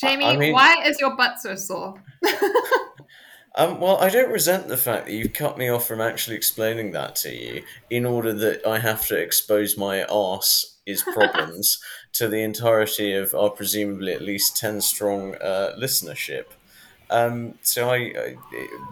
Jamie, I mean- why is your butt so sore? Um, well, I don't resent the fact that you've cut me off from actually explaining that to you in order that I have to expose my arse is problems to the entirety of our presumably at least 10 strong uh, listenership. Um, so I, I,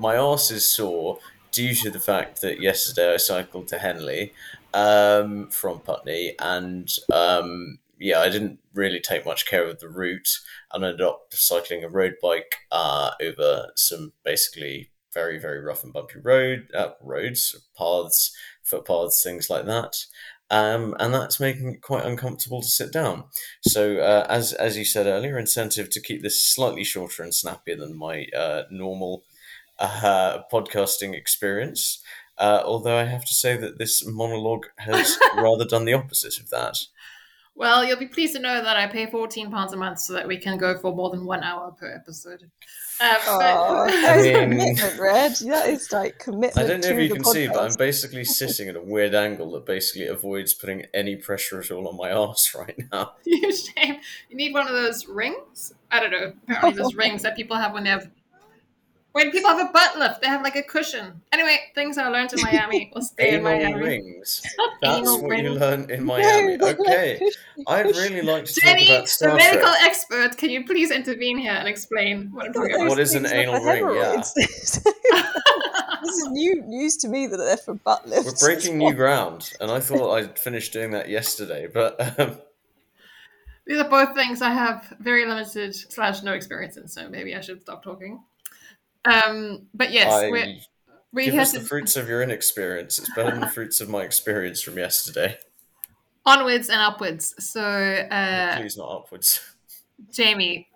my arse is sore due to the fact that yesterday I cycled to Henley um, from Putney and um, yeah, I didn't really take much care of the route and ended up cycling a road bike uh, over some basically very very rough and bumpy road uh, roads, paths, footpaths, things like that. Um, and that's making it quite uncomfortable to sit down. So, uh, as as you said earlier, incentive to keep this slightly shorter and snappier than my uh, normal uh, podcasting experience. Uh, although I have to say that this monologue has rather done the opposite of that. Well, you'll be pleased to know that I pay fourteen pounds a month so that we can go for more than one hour per episode. Um, Oh, but- that is I mean- commitment, Red. That is like commitment. I don't know to if you the can see, but I'm basically sitting at a weird angle that basically avoids putting any pressure at all on my arse right now. you shame. You need one of those rings. I don't know. Apparently, those rings that people have when they have when people have a butt lift. They have like a cushion. Anyway, things I learned in Miami will stay in Anal Miami. rings. That's anal what you learn in Miami. they're Okay. I'd really like to talk Jenny, about the medical Trek. expert, can you please intervene here and explain what I'm talking about? What is an anal ring? Yeah. this is new news to me that they're for butt lifts. We're breaking new ground, and I thought I'd finished doing that yesterday, but um, These are both things I have very limited slash no experience in, so maybe I should stop talking. Um, but yes, we give us the fruits of your inexperience. It's better than the fruits of my experience from yesterday. onwards and upwards. So, uh, Please not upwards. Jamie,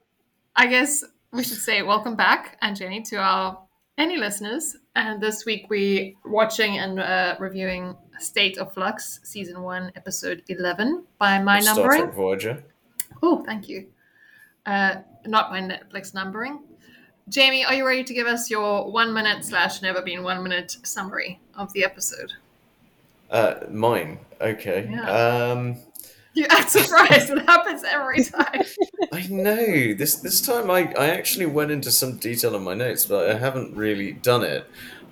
I guess we should say welcome back, and Jenny, to our any listeners. And this week we watching and uh, reviewing State of Flux, season one, episode eleven by my numbering. Voyager. Oh, thank you. Uh, not by Netflix numbering. Jamie, are you ready to give us your one minute slash never been one minute summary of the episode? Uh, mine. Okay. Yeah. Um, You act surprised. it happens every time. I know this this time I, I actually went into some detail in my notes, but I haven't really done it.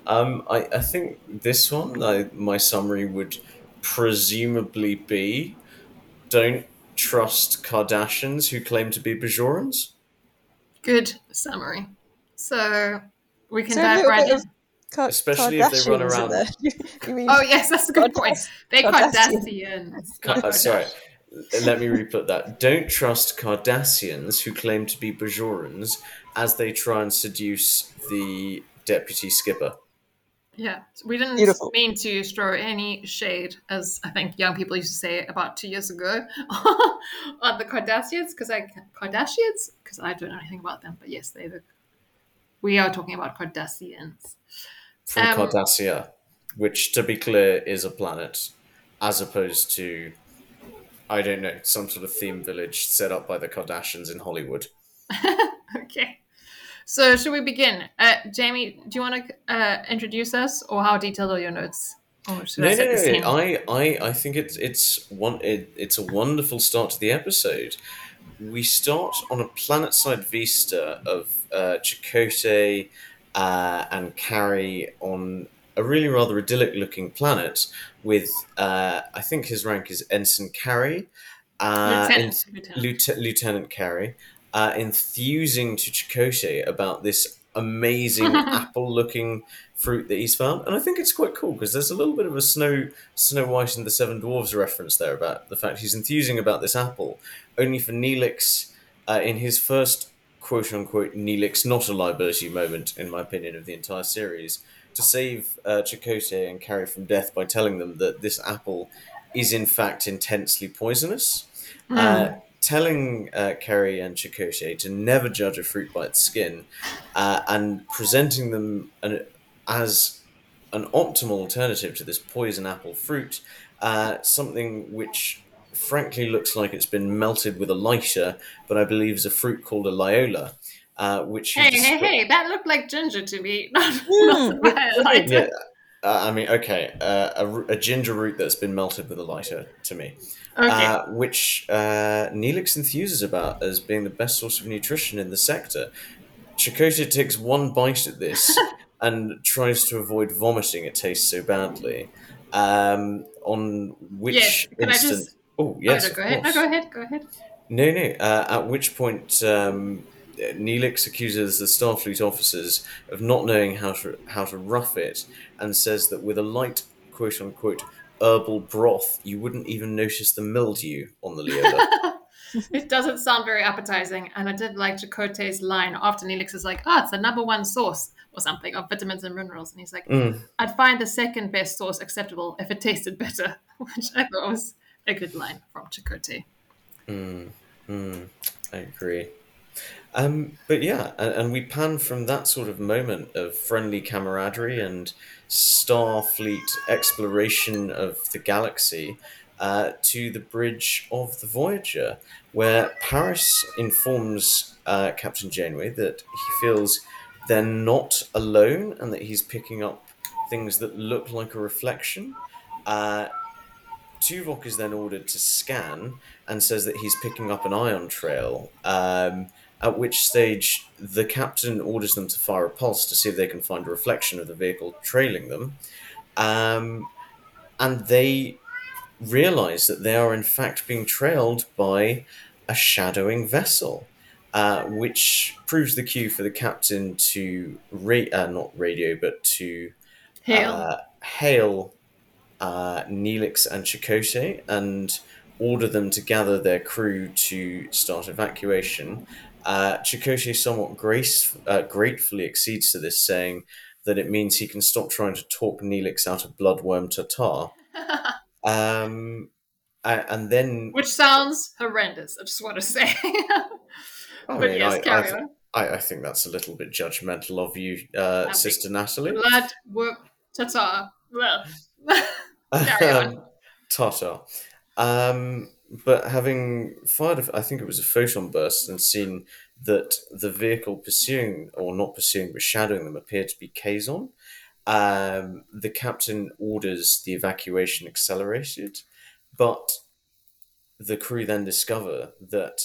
Um, I, I think this one, I, my summary would presumably be: don't trust Kardashians who claim to be Bajorans. Good summary. So we can So a dive right in. of Ka- Especially if they run around- there. You, you mean Oh yes, that's a good point. They Kardashian. Kardashians. Ka- not uh, sorry, let me reput that. Don't trust Cardassians who claim to be Bajorans as they try and seduce the deputy skipper. Yeah, we didn't Beautiful. mean to throw any shade, as I think young people used to say about two years ago, on the Kardashians, because I Kardashians, because I don't know anything about them. But yes, they the. We are talking about Kardashians. from Um, Cardassia, which, to be clear, is a planet, as opposed to, I don't know, some sort of theme village set up by the Kardashians in Hollywood. okay, so should we begin? Uh, Jamie, do you want to uh, introduce us, or how detailed are your notes? No, I no, no. I, I, I think it's it's one. It, it's a wonderful start to the episode. We start on a planet-side vista of uh, Chakotay uh, and Carey on a really rather idyllic-looking planet with, uh, I think his rank is Ensign Carey. Uh, Lieutenant, Lieutenant. Lieutenant, Carey, uh, enthusing to Chakotay about this amazing apple-looking fruit that he's found, and I think it's quite cool because there's a little bit of a Snow Snow White and the Seven Dwarves reference there about the fact he's enthusing about this apple, only for Neelix uh, in his first quote unquote Neelix not a liability moment, in my opinion, of the entire series, to save uh, Chakotay and Carey from death by telling them that this apple is in fact intensely poisonous. Uh, telling uh, Carey and Chakotay to never judge a fruit by its skin, uh, and presenting them an, as an optimal alternative to this poison apple fruit, uh, something which frankly looks like it's been melted with a lighter, but I believe is a fruit called a Leola, uh, which Hey, hey, hey! That looked like ginger to me. Not, Hmm, not with- I with like yeah. Uh, I mean, okay, uh, a, a ginger root that's been melted with a lighter to me, Okay. uh, which uh, Neelix enthuses about as being the best source of nutrition in the sector. Chakotay takes one bite at this and tries to avoid vomiting. It tastes so badly. Um, on which Yes, can I instant? just- Oh yes, oh, no, go ahead. No, go ahead. Go ahead. No, no. Uh, at which point, um, Neelix accuses the Starfleet officers of not knowing how to how to rough it, and says that with a light quote unquote herbal broth, you wouldn't even notice the mildew on the Leola. it doesn't sound very appetizing, and I did like Chakotay's line after Neelix is like, "Ah, it's the number one source or something of vitamins and minerals," and he's like, Mm. "I'd find the second best source acceptable if it tasted better," which I thought was a good line from Chakotay. Mm, mm, I agree. Um, but yeah, and, and we pan from that sort of moment of friendly camaraderie and Starfleet exploration of the galaxy uh, to the bridge of the Voyager, where Paris informs uh, Captain Janeway that he feels they're not alone and that he's picking up things that look like a reflection. Uh, Tuvok is then ordered to scan and says that he's picking up an ion trail. Um, at which stage the captain orders them to fire a pulse to see if they can find a reflection of the vehicle trailing them. Um, and they realize that they are in fact being trailed by a shadowing vessel. Uh, which proves the cue for the captain to ra- uh, not radio but to Hail. uh, hail uh, Neelix and Chakotay and order them to gather their crew to start evacuation. Uh, Chakotay somewhat grace, uh, gratefully accedes to this, saying that it means he can stop trying to talk Neelix out of Bloodworm Tartare. Um, and then, which sounds horrendous. I just want to say. I but mean, yes, I, carry I, on. I, I think that's a little bit judgmental of you, uh, Sister Natalie. Blood, whoop, ta-ta. Well, Carry on. Um, Tata. Um, but having fired, a, I think it was a photon burst, and seen that the vehicle pursuing, or not pursuing, but shadowing them appeared to be Kazon, um, the captain orders the evacuation accelerated, but the crew then discover that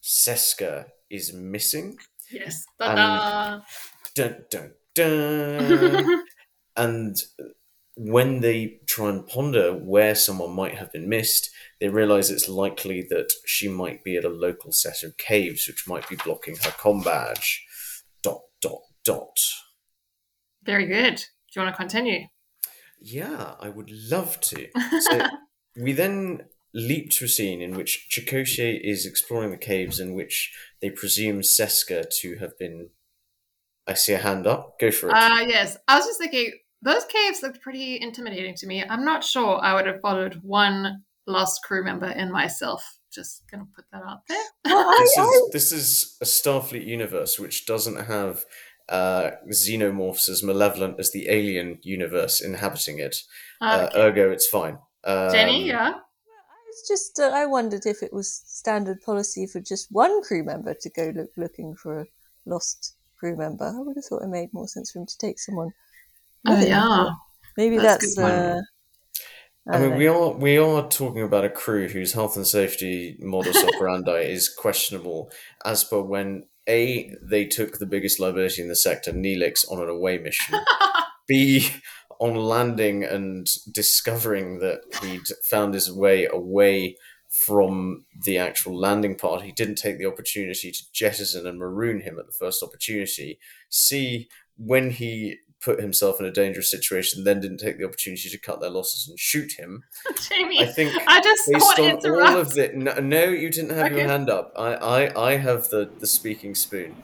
Seska is missing. yes. Ta-da. Dun, dun, dun. and when they try and ponder where someone might have been missed, they realize it's likely that she might be at a local set of caves, which might be blocking her com badge. Dot dot dot. Very good. Do you want to continue? Yeah, I would love to. So we then leap to a scene in which Chakotay is exploring the caves in which they presume Seska to have been. I see a hand up. Go for it. Uh, yes. I was just thinking, those caves looked pretty intimidating to me. I'm not sure I would have followed one lost crew member in myself. Just gonna put that out there. This is this is a Starfleet universe which doesn't have uh, xenomorphs as malevolent as the alien universe inhabiting it. Uh, Okay. ergo, it's fine. Um, Jenny, yeah. it's just uh, I wondered if it was standard policy for just one crew member to go look, looking for a lost crew member. I would have thought it made more sense for him to take someone. Oh, with yeah. Maybe That's that's. good uh, I don't mean, know. we are we are talking about a crew whose health and safety modus operandi is questionable, as per when a they took the biggest liability in the sector, Neelix, on an away mission. B on landing and discovering that he'd found his way away from the actual landing part. He didn't take the opportunity to jettison and maroon him at the first opportunity. C when he put himself in a dangerous situation, then didn't take the opportunity to cut their losses and shoot him. Jamie, I think I just based on interrupt. all of the no, no you didn't have your hand up I, I i have the the speaking spoon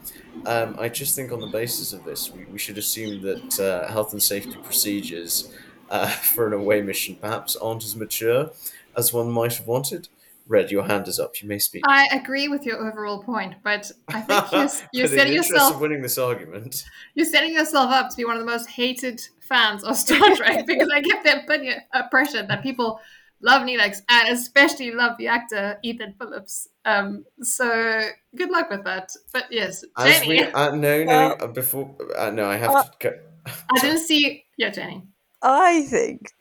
um i just think on the basis of this we, we should assume that uh, health and safety procedures uh, for an away mission perhaps aren't as mature as one might have wanted red your hand is up you may speak I agree with your overall point, but I think you're, you're setting interest yourself of winning this argument you're setting yourself up to be one of the most hated fans of Star Trek because I get the opinion impression that people love Neelix and especially love the actor Ethan Phillips. Um, so good luck with that. But yes, as Jenny, we uh, no no Well- uh, before uh, no i have Uh, to go I didn't see. Yeah, Jenny. I think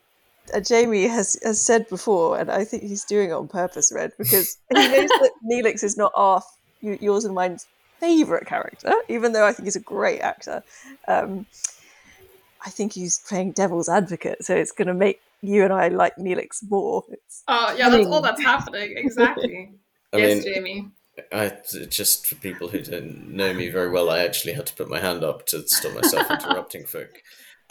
uh, Jamie has, has said before, and I think he's doing it on purpose, Red, because he knows that Neelix is not our, yours and mine's favourite character, even though I think he's a great actor. Um, I think he's playing devil's advocate, so it's going to make you and I like Neelix more. It's Oh yeah, that's all that's happening. Exactly. I yes, mean- Jamie. I just for people who don't know me very well, I actually had to put my hand up to stop myself interrupting folk.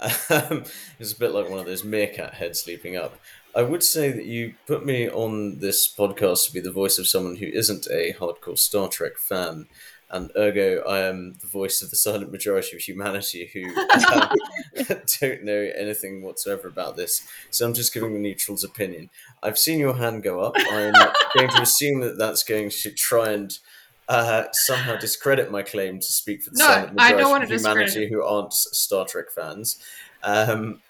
Um, it's a bit like one of those meerkat heads leaping up. I would say that you put me on this podcast to be the voice of someone who isn't a hardcore Star Trek fan, and ergo, I am the voice of the silent majority of humanity who um, don't know anything whatsoever about this. So I'm just giving the neutral's opinion. I've seen your hand go up. I'm going to assume that that's going to try and uh, somehow discredit my claim to speak for the No, silent I don't majority of humanity discredit who aren't Star Trek fans. Um,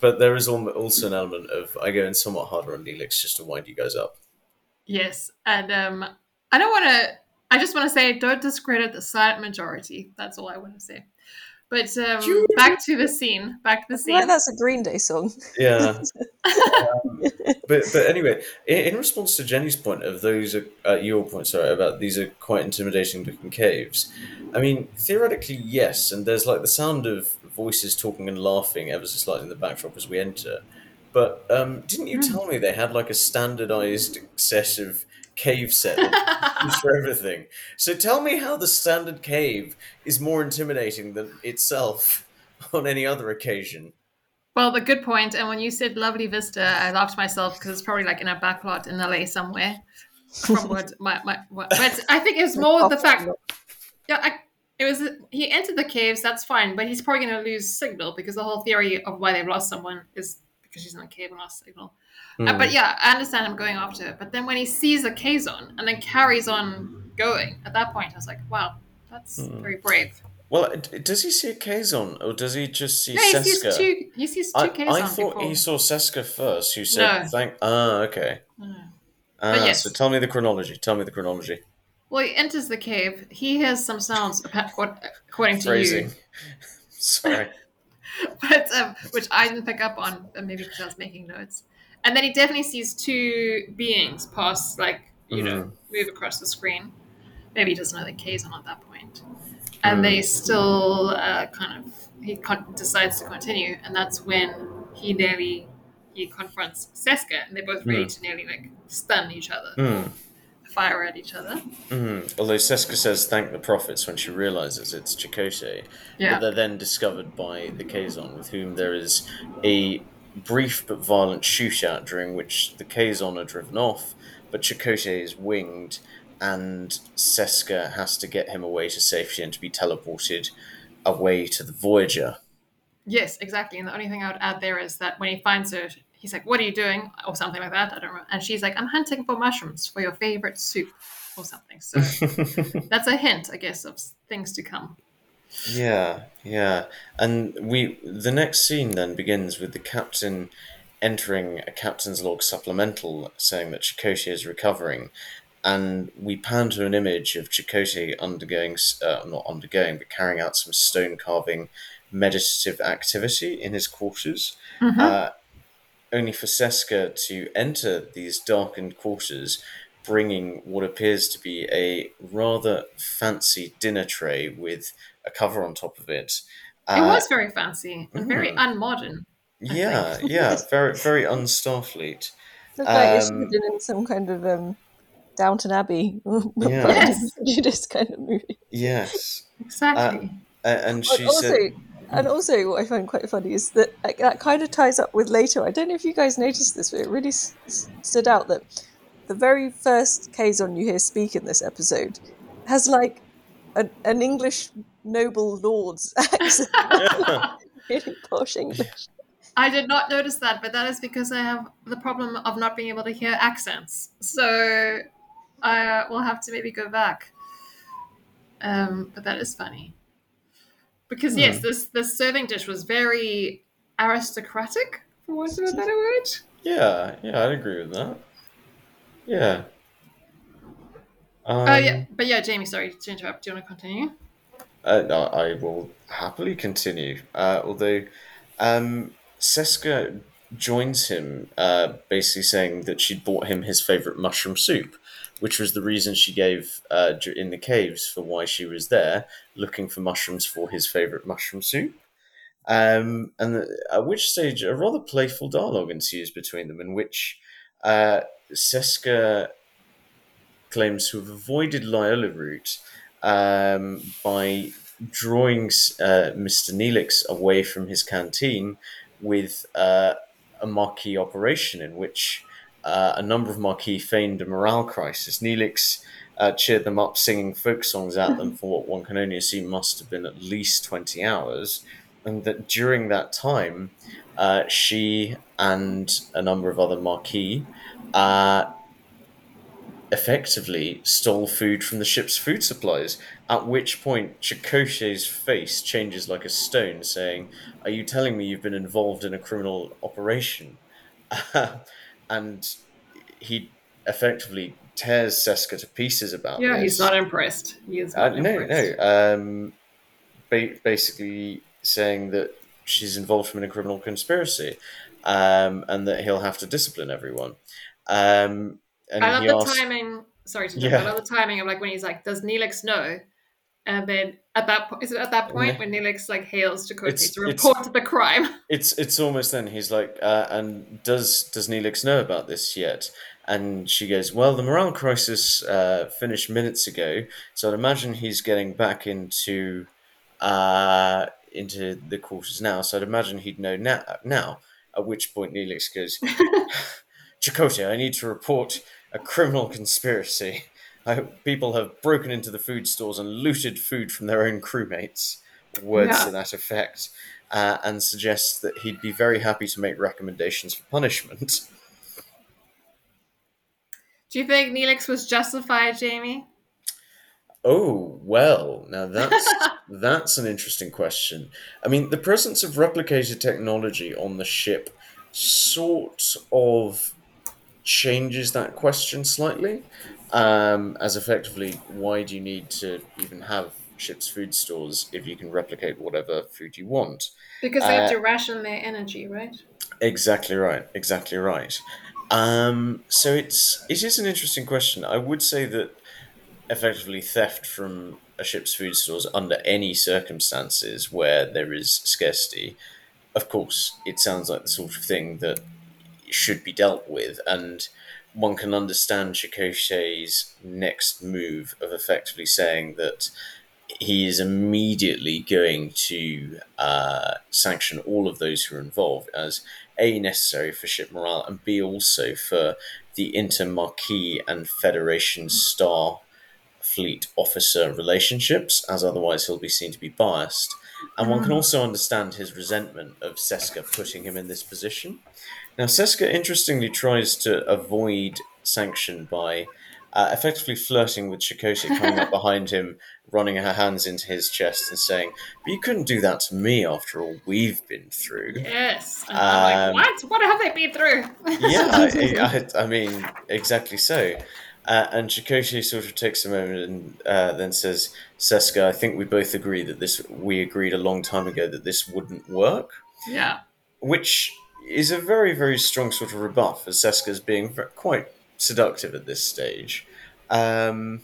but there is also an element of I go in somewhat harder on Neelix just to wind you guys up. Yes, and um, I don't want to. I just want to say, don't discredit the silent majority. That's all I want to say. But um, back to the scene. Back to the I feel like scene. that's a Green Day song. Yeah. Um, but but anyway, in, in response to Jenny's point of those are uh, your point, sorry, about these are quite intimidating looking caves. I mean, theoretically, yes, and there's like the sound of voices talking and laughing ever so slightly in the backdrop as we enter. But um, didn't you Hmm. tell me they had like a standardized set of cave set that used for everything? So tell me how the standard cave is more intimidating than itself on any other occasion. Well, the good point. And when you said lovely vista, I laughed myself because it's probably like in a backlot in LA somewhere. From what my, my what, but I think it's more the fact. Yeah, I, it was he entered the caves. That's fine, but he's probably going to lose signal because the whole theory of why they've lost someone is because she's in a cave and lost signal. Uh, Hmm. but yeah, I understand him going after it. But then when he sees a Kazon and then carries on going, at that point I was like, wow, that's Hmm. very brave. Well, does he see a Kazon, or does he just see Yeah, he Seska? sees two. He sees two I, Kazon I thought before. he saw Seska first, who said, No. "Thank." Ah, okay. Mm. Ah, yes. So tell me the chronology. Tell me the chronology. Well, he enters the cave. He hears some sounds, according to Phrasing. you, Sorry. but um, which I didn't pick up on, uh, maybe because I was making notes. And then he definitely sees two beings pass, like you know, move across the screen. Maybe he doesn't know the Kazon at that point, and they still uh, kind of he con- decides to continue, and that's when he nearly he confronts Seska, and they're both ready to nearly like stun each other, Hmm. fire at each other. Mm. Although Seska says thank the prophets when she realizes it's Chakotay, Yeah. but they're then discovered by the Kazon, with whom there is a brief but violent shootout during which the Kazon are driven off, but Chakotay is winged, and Seska has to get him away to safety and to be teleported away to the Voyager. Yes, exactly. And the only thing I would add there is that when he finds her, he's like, "What are you doing?" or something like that. I don't know. And she's like, "I'm hunting for mushrooms for your favorite soup," or something. So that's a hint, I guess, of things to come. Yeah, yeah. And we the next scene then begins with the captain entering a captain's log supplemental saying that Chakotay is recovering. And we pan to an image of Chakotay undergoing, uh, not undergoing, but carrying out some stone carving meditative activity in his quarters. Uh, only for Seska to enter these darkened quarters, bringing what appears to be a rather fancy dinner tray with a cover on top of it. It Uh, was very fancy and very mm. unmodern. yeah, yeah, very, very unstarfleet. Looked like it should Um, have been in some kind of um, Downton Abbey, Yeah. Yes. Judas kind of movie. Yes, Exactly. A- and And she also, said, and also, what I find quite funny is that like, that kind of ties up with later. I don't know if you guys noticed this, but it really s- s- stood out that the very first Kazon you hear speak in this episode has like an, an English noble lord's accent, really posh English. I did not notice that, but that is because I have the problem of not being able to hear accents. So I will have to maybe go back. Um, but that is funny. Because yes, this this serving dish was very aristocratic, for want of a better word. yeah, yeah, I'd agree with that. Yeah. Um, Oh yeah, but yeah, Jamie, sorry to interrupt. Do you want to continue? Uh, I will happily continue. Uh, although, um, Seska joins him, uh, basically saying that she'd bought him his favorite mushroom soup, which was the reason she gave uh, in the caves for why she was there, looking for mushrooms for his favorite mushroom soup. Um, and at which stage a rather playful dialogue ensues between them, in which uh, Seska claims to have avoided Leola root um, by drawing uh, Mr. Neelix away from his canteen with uh, a Maquis operation in which uh, a number of Maquis feigned a morale crisis. Neelix uh, cheered them up, singing folk songs at them for what one can only assume must have been at least 20 hours. And that during that time, uh, she and a number of other Maquis uh, effectively stole food from the ship's food supplies. At which point, Chakotay's face changes like a stone, saying, Are you telling me you've been involved in a criminal operation? and he effectively tears Seska to pieces about yeah, this. he's not impressed. He is Uh, not no, impressed. no. Um, ba- basically saying that she's involved from in a criminal conspiracy, um, and that he'll have to discipline everyone. Um, and I love the asks, timing. Sorry to jump. Yeah. I love the timing of like when he's like, "Does Neelix know?" And then at that point, is it at that point Yeah. when Neelix like hails Chakotay It's- to report the crime? It's it's almost then. He's like, uh, and does does Neelix know about this yet? And she goes, well, the morale crisis uh, finished minutes ago, so I'd imagine he's getting back into uh, into the quarters now. So I'd imagine he'd know now. Now, at which point Neelix goes, Chakotay, I need to report a criminal conspiracy. I hope people have broken into the food stores and looted food from their own crewmates. Words Yeah. to that effect uh, and suggests that he'd be very happy to make recommendations for punishment. Do you think Neelix was justified, Jamie? Oh well, now that's that's an interesting question. I mean, the presence of replicated technology on the ship sort of changes that question slightly. Um, as effectively, why do you need to even have ship's food stores if you can replicate whatever food you want? Because they have Uh, to ration their energy, right? Exactly right. Exactly right. Um, so it's it is an interesting question. I would say that effectively theft from a ship's food stores under any circumstances where there is scarcity, of course, it sounds like the sort of thing that should be dealt with, and one can understand Chakotay's next move of effectively saying that he is immediately going to uh, sanction all of those who are involved as a necessary for ship morale and b also for the inter-Maquis and federation star fleet officer relationships as otherwise he'll be seen to be biased. And one can also understand his resentment of Seska putting him in this position now Seska interestingly tries to avoid sanction by uh, effectively flirting with Chakotay, coming up behind him, running her hands into his chest, and saying, "But you couldn't do that to me after all we've been through." Yes. Um, like, what? What have they been through? yeah, I, I, I mean, exactly so. Uh, and Chakotay sort of takes a moment and uh, then says, "Seska, I think we both agree that this. We agreed a long time ago that this wouldn't work." yeah. which is a very very strong sort of rebuff as Seska's being quite seductive at this stage, um,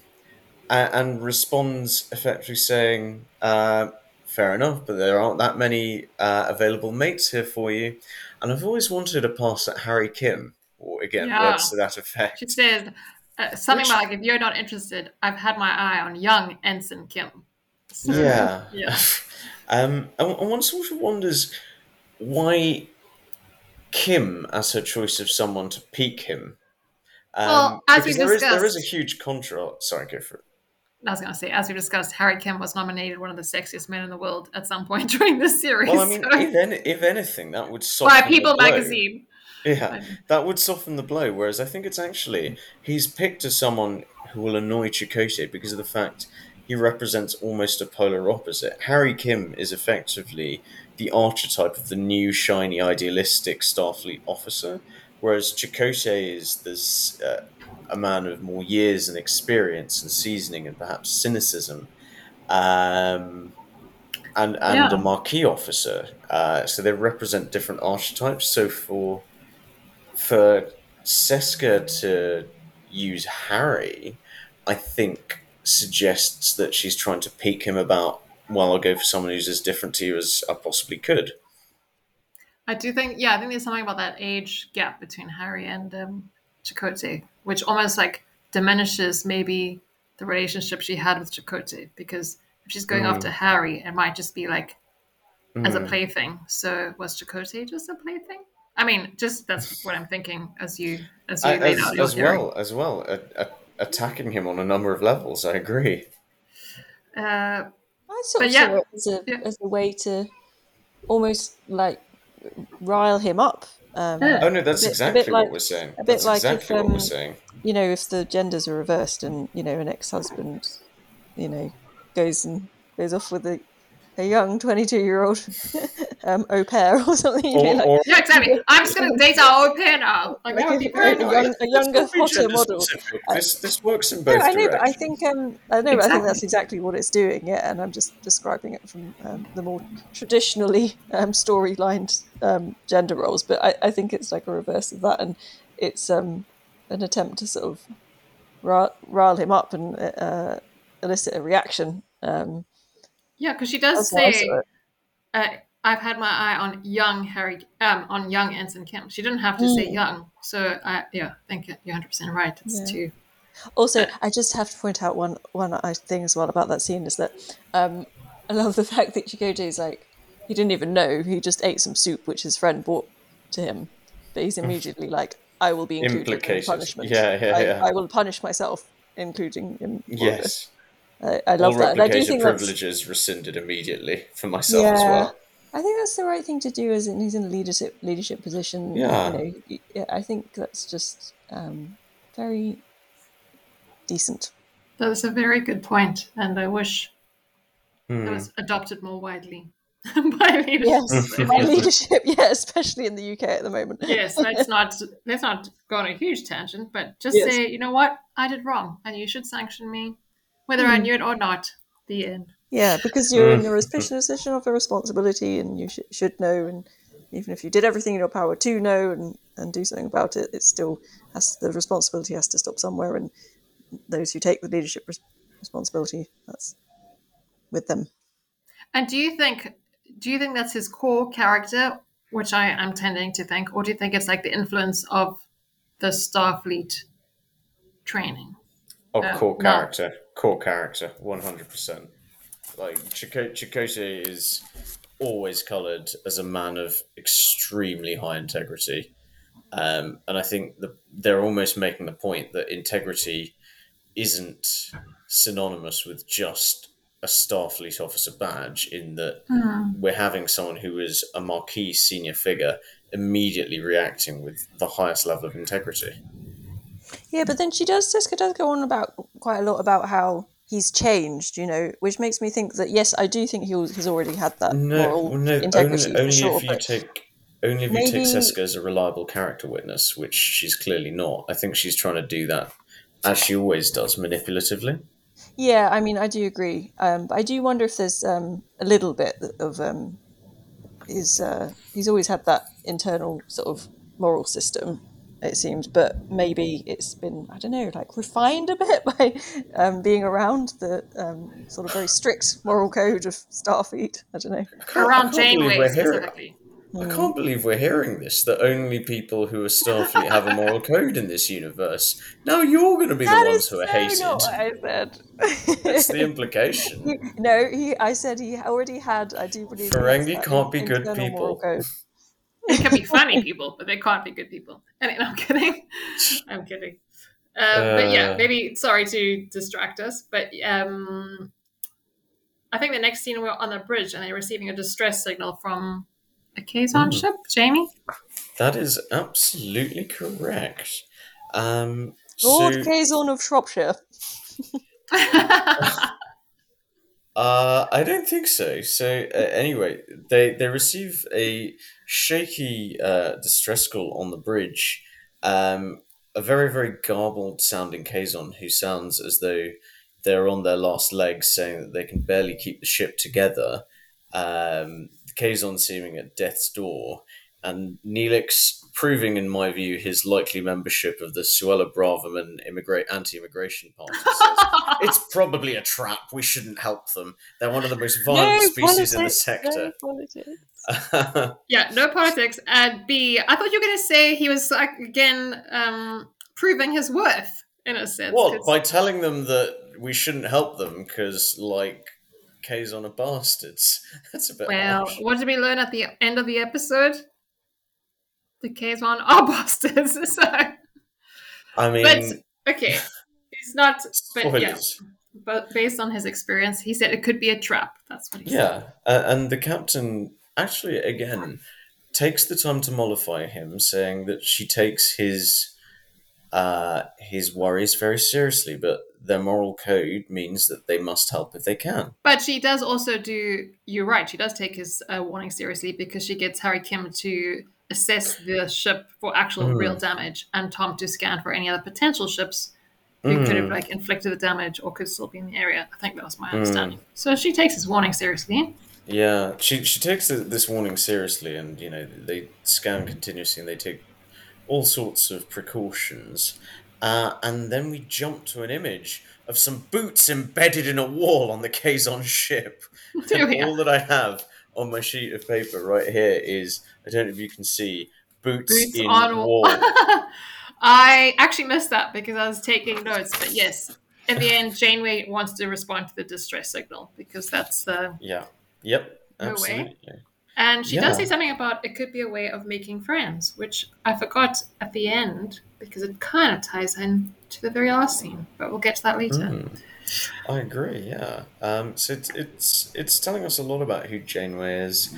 and responds effectively saying, uh, "Fair enough, but there aren't that many uh, available mates here for you, and I've always wanted a pass at Harry Kim." Or again, Yeah. words to that effect. She says uh, something Which- like, if you're not interested, I've had my eye on young Ensign Kim. So, Yeah. Yeah. um, and one sort of wonders why Kim as her choice of someone to pique him. Um, Well, as we because there is there is a discussed- huge contrast. Sorry, go for it. I was going to say, as we discussed, Harry Kim was nominated one of the sexiest men in the world at some point during this series. Well, I mean, so- if, any, if anything, that would soften by People the blow. magazine. Yeah, that would soften the blow. Whereas I think it's actually he's picked as someone who will annoy Chakotay because of the fact he represents almost a polar opposite. Harry Kim is effectively the archetype of the new, shiny, idealistic Starfleet officer, whereas Chakotay is this uh, a man of more years and experience and seasoning and perhaps cynicism. Um, and and Yeah. a Maquis officer. Uh, so they represent different archetypes. So for for Seska to use Harry, I think suggests that she's trying to pique him about. Well, I'll go for someone who's as different to you as I possibly could. I do think, yeah, I think there's something about that age gap between Harry and um, Chakotay, which almost like diminishes maybe the relationship she had with Chakotay because if she's going Mm. after Harry, it might just be like as a Mm. plaything. So was Chakotay just a plaything? I mean, just that's what I'm thinking as you as you I- laid as, out as theory. well as well a, a, attacking him on a number of levels. I agree. Uh, I sort But of yeah. saw it as a, Yeah. as a way to almost like rile him up. Um, Yeah. Oh no, that's bit- exactly bit what like- we're saying. a bit That's like if, exactly what um, we're saying. You know, if the genders are reversed and you know an ex-husband, you know, goes and goes off with a, a young twenty-two-year-old um, au pair or something. You'd Or, like, or yeah, exactly. I'm just gonna date our au pair now. Like that would be a, a, young, a younger, hotter model. This this works in No, both I know, but I think um, I know, but I think that's exactly what it's doing. Yeah, and I'm just describing it from um, the more traditionally um, storylined um, gender roles. But I, I think it's like a reverse of that, and it's um, an attempt to sort of rile, rile him up and uh, elicit a reaction. Um, Yeah, because she does that's say, uh, "I've had my eye on young Harry, um, on young Ensign Kim." She didn't have to say Mm. young, so I, yeah, I think you're 100 percent right. It's Yeah. too. Also, I just have to point out one one uh, thing as well about that scene is that um, I love the fact that Chakotay is like he didn't even know he just ate some soup which his friend brought to him, but he's immediately like, "I will be included in Implicated. punishment. Yeah, yeah, I, yeah. I will punish myself, including in all of. Yes. I, I love All that, and I do replicated think that's, privileges rescinded immediately for myself as well. I think that's the right thing to do. As in, he's in a leadership leadership position. Yeah. You know, I think that's just um, very decent. That is a very good point, and I wish it Hmm. was adopted more widely by leadership. Yes, by leadership. Yeah, especially in the UK at the moment. yes, let's not let's not go on a huge tangent, but just Yes. say, you know what, I did wrong, and you should sanction me, whether I Hmm. knew it or not. The end. Yeah, because you're in Mm. the position of a responsibility, and you sh- should know. And even if you did everything in your power to know and, and do something about it, it still has the responsibility has to stop somewhere. And those who take the leadership res- responsibility, that's with them. And do you think do you think that's his core character, which I am tending to think, or do you think it's like the influence of the Starfleet training? Of Uh, core no. Core character, one hundred percent. Like Chako- Chakotay is always coloured as a man of extremely high integrity, um, and I think the, they're almost making the point that integrity isn't synonymous with just a Starfleet officer badge. In that we're having someone who is a Maquis senior figure immediately reacting with the highest level of integrity. Yeah, but then she does. Seska does go on about quite a lot about how he's changed. You know, which makes me think that yes, I do think he he's already had that No, moral well, no, integrity only, only sure. if you take only if you take Seska as a reliable character witness, which she's clearly not. I think she's trying to do that as she always does, manipulatively. Yeah, I mean, I do agree. Um, but I do wonder if there's um, a little bit of um, his. Uh, he's always had that internal sort of moral system, it seems, but maybe it's been I don't know, like refined a bit by um, being around the um, sort of very strict moral code of Starfleet. I don't know. I Around can't believe Janeway we're hearing- specifically. I can't believe we're hearing this. That only people who are Starfleet have a moral code in this universe. Now you're going to be the ones who are so hated. not what I said. That's the implication. He- no, he. I said he already had. I do believe. Ferengi can't be good internal moral people. Code. They can be funny people, but they can't be good people. I mean, I'm kidding. I'm kidding. Um, but yeah, Uh. maybe sorry to distract us, but um, I think the next scene we're on a bridge and they're receiving a distress signal from a Kazon Mm. ship. Jamie, That is absolutely correct. Um, Lord so, Kazon of Shropshire. Uh, I don't think so. So uh, anyway, they they receive a shaky uh, distress call on the bridge. Um, a very very garbled sounding Kazon who sounds as though they're on their last legs, saying that they can barely keep the ship together. um, Kazon seeming at death's door, and Neelix proving, in my view, his likely membership of the Suella Braverman immigrate anti-immigration party. Says, it's probably a trap. We shouldn't help them. They're one of the most violent species in the sector. yeah, no politics. And B, I thought you were going to say he was like, again um, proving his worth in a sense. Well, 'cause- by telling them that we shouldn't help them because, like, Kazon a bastards. That's a bit well, harsh. what did we learn at the end of the episode? The Kazon are bastards. So, I mean, but okay, he's not. But yeah, but based on his experience, he said it could be a trap. That's what he said. Yeah, uh, and the captain actually again takes the time to mollify him, saying that she takes his uh, his worries very seriously, but their moral code means that they must help if they can. But she does also do. You're right. She does take his uh, warning seriously because she gets Harry Kim to assess the ship for actual Mm. real damage, and Tom to scan for any other potential ships who could have Mm. like inflicted the damage or could still be in the area. I think that was my Mm. understanding. So she takes his warning seriously. Yeah, she she takes this warning seriously, and you know they scan continuously, and they take all sorts of precautions. Uh, and then we jump to an image of some boots embedded in a wall on the Kazon ship. There we And are. all that I have on my sheet of paper right here is I don't know if you can see boots, Boots in on wall. I actually missed that because I was taking notes. But yes, in the end, Janeway wants to respond to the distress signal because that's the yeah. Yep. No way. And she Yeah. does say something about it could be a way of making friends, which I forgot at the end because it kind of ties in to the very last scene. But we'll get to that later. Mm. I agree. Yeah. Um, so it's, it's it's telling us a lot about who Janeway is,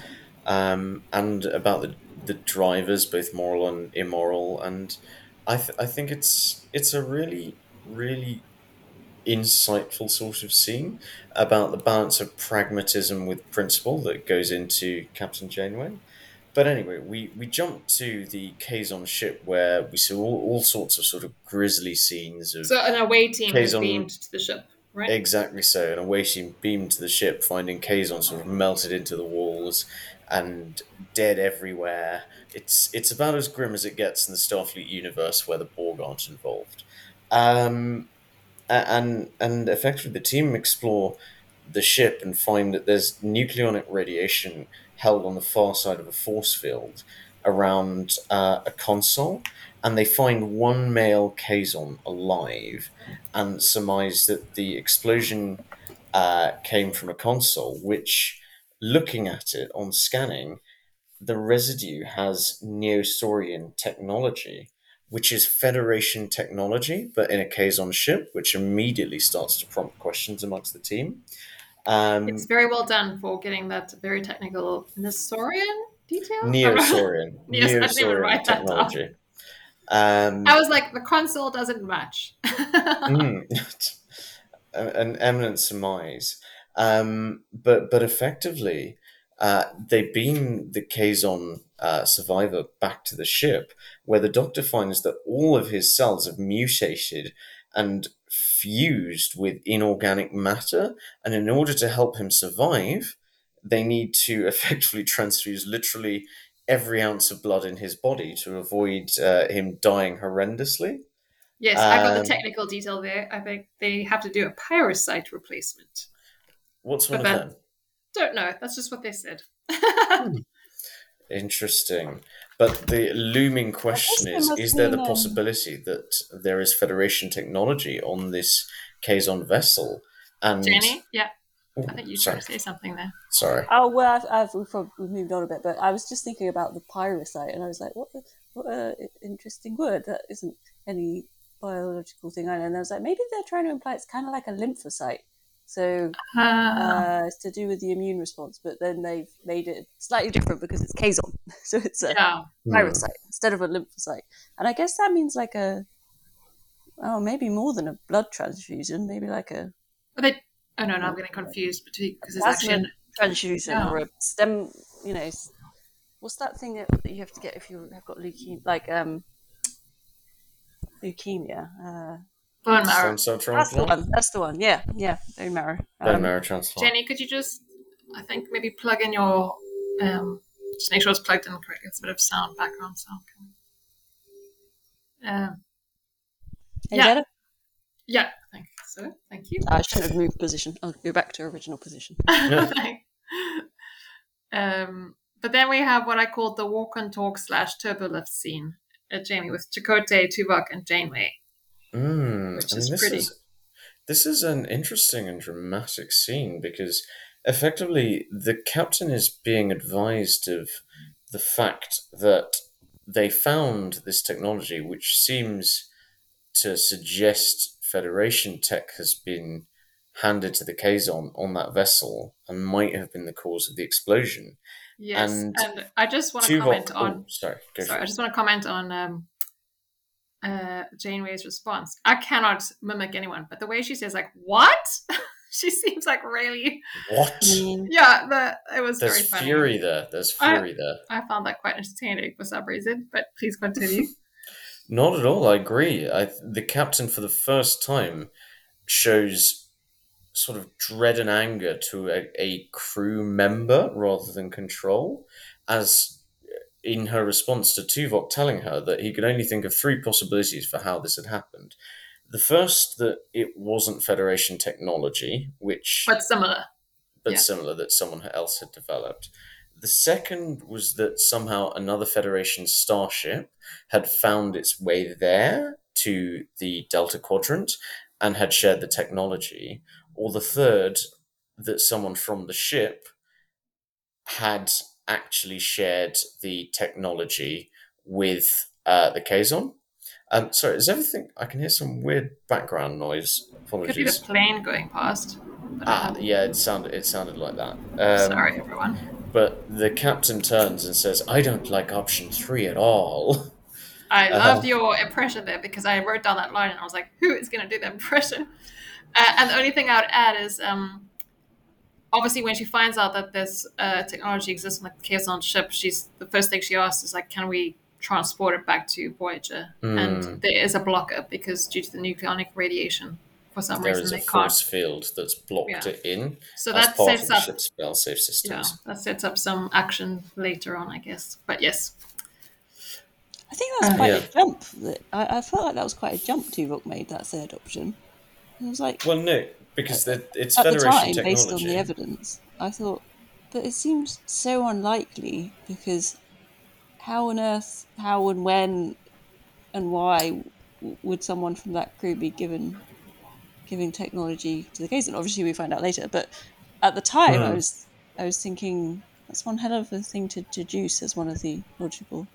um, and about the the drivers, both moral and immoral. And I th- I think it's it's a really really insightful sort of scene about the balance of pragmatism with principle that goes into Captain Janeway. But anyway, we, we jump to the Kazon ship where we see all, all sorts of sort of grisly scenes of So an away team is Kazon- beamed to the ship, right? Exactly so. And away she beamed to the ship, finding Kazon sort of melted into the walls and dead everywhere. It's it's about as grim as it gets in the Starfleet universe where the Borg aren't involved. Um, and and effectively the team explore the ship and find that there's nucleonic radiation held on the far side of a force field around uh, a console, and they find one male Kazon alive, and surmise that the explosion uh, came from a console, which, looking at it on scanning, the residue has Neosaurian technology, which is Federation technology, but in a Kazon ship, which immediately starts to prompt questions amongst the team. Um, It's very well done for getting that very technical Nesaurian detail. Neosaurian, Yes, Neosaurian write that down. technology. Um, I was like, the console doesn't match. Mm. an eminent surmise. Um, but but effectively, uh, they beam the Kazon uh, survivor back to the ship, where the doctor finds that all of his cells have mutated and fused with inorganic matter, and in order to help him survive, they need to effectively transfuse literally every ounce of blood in his body to avoid uh, him dying horrendously. yes, I got the Um, technical detail there. I think they have to do a pyrocyte replacement. What's one But of that- them? Don't know. That's just what they said. Interesting. But the looming question is is there the an, um, possibility that there is Federation technology on this Kazon vessel? And Jenny? Yeah, Ooh, I think you sorry, tried to say something there. sorry. Oh well, I've, I've we've, probably, we've moved on a bit, but I was just thinking about the pyrocyte, and I was like, what, a- what a interesting word. That isn't any biological thing I know. And I was like, maybe they're trying to imply it's kind of like a lymphocyte. So Uh, uh, it's to do with the immune response, but then they've made it slightly different because it's Kazon, so it's a yeah. Hmm. pyrocyte instead of a lymphocyte. And I guess that means like a, oh, maybe more than a blood transfusion, maybe like a But they, oh no, no, I'm getting confused between because it's Plasma actually. transfusion Yeah. or a stem, you know, what's that thing that you have to get if you have got leukemia, like um, leukemia? Uh, Bone marrow. Stem cell that's the one. That's the one. Yeah, yeah, bone marrow. Bone Um, marrow transplant. Jenny, could you just I think maybe plug in your um, just make sure it's plugged in correctly. It's a bit of sound background sound. Um, Yeah. yeah, I so. Thank you. I should have moved position. I'll go back to original position. um, but then we have what I call the walk and talk slash turbolift scene. Uh, Jamie with Chakotay, Tuvok, and Janeway. Mm, Which is this pretty. Is, this is an interesting and dramatic scene because effectively the captain is being advised of the fact that they found this technology which seems to suggest Federation tech has been handed to the Kazon on that vessel and might have been the cause of the explosion. Yes, And and, I just want to comment oh, on. sorry, go Sorry, I just want to comment on um, uh, Janeway's response. I cannot mimic anyone, but the way she says, like, "What?" she seems like really. What? Yeah, the it was There's very funny. fury there. There's I- fury there. I found that quite entertaining for some reason, but please continue. Not at all. I agree. I, the captain, for the first time, shows sort of dread and anger to a, a crew member rather than control, as uh, in her response to Tuvok telling her that he could only think of three possibilities for how this had happened. The first, that it wasn't Federation technology, which but similar. but Yeah. similar that someone else had developed. The second was that somehow another Federation starship had found its way there to the Delta Quadrant and had shared the technology. Or the third, that someone from the ship had actually shared the technology with uh, the Kazon. Um, sorry, is everything? I can hear some weird background noise. Could be the plane going past. Ah, yeah, it sounded it sounded like that. Um, Sorry, everyone. But the captain turns and says, "I don't like option three at all." I Uh-huh. loved your impression there because I wrote down that line and I was like, who is going to do that impression? Uh, and the only thing I would add is um, obviously when she finds out that this uh, technology exists on the Kazon ship, she's the first thing she asks is like, can we transport it back to Voyager? Hmm. And there is a blocker because due to the nucleonic radiation, for some There reason is a they can't. force field that's blocked Yeah. it in So as that part sets of up ship's fail-safe yeah, systems. that sets up some action later on, I guess. But yes, I think that's Uh, quite Yeah. a jump. That I, I felt like that was quite a jump Tuvok made that third option. It was like Well, no, because the, it's at the time, technology. based on the evidence, I thought, but it seems so unlikely because how on earth, how and when, and why w- would someone from that crew be given giving technology to the case, and Obviously, we find out later, but at the time, I Hmm. was I was thinking that's one hell of a thing to deduce as one of the logical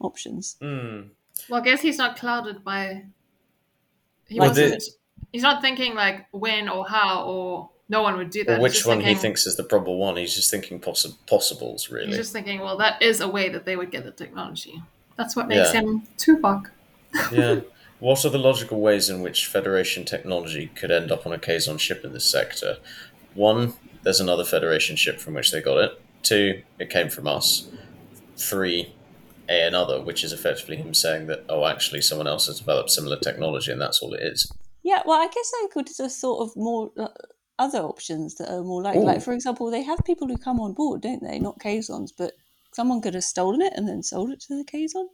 options. Hmm. Well, I guess he's not clouded by. He Like wasn't. the- he's not thinking like when or how or no one would do that. Or which just one he thinks is the probable one. He's just thinking possi- possibles, really. He's just thinking, well, that is a way that they would get the technology. That's what makes Yeah. him Tuvok. yeah. What are the logical ways in which Federation technology could end up on a Kazon ship in this sector? One, there's another Federation ship from which they got it. Two, it came from us. Three, a another, which is effectively him saying that, oh, actually, someone else has developed similar technology, and that's all it is. Yeah, well, I guess I could have thought of more uh, other options that are more likely. Ooh. Like, for example, they have people who come on board, don't they? Not Kazons, but someone could have stolen it and then sold it to the Kazon.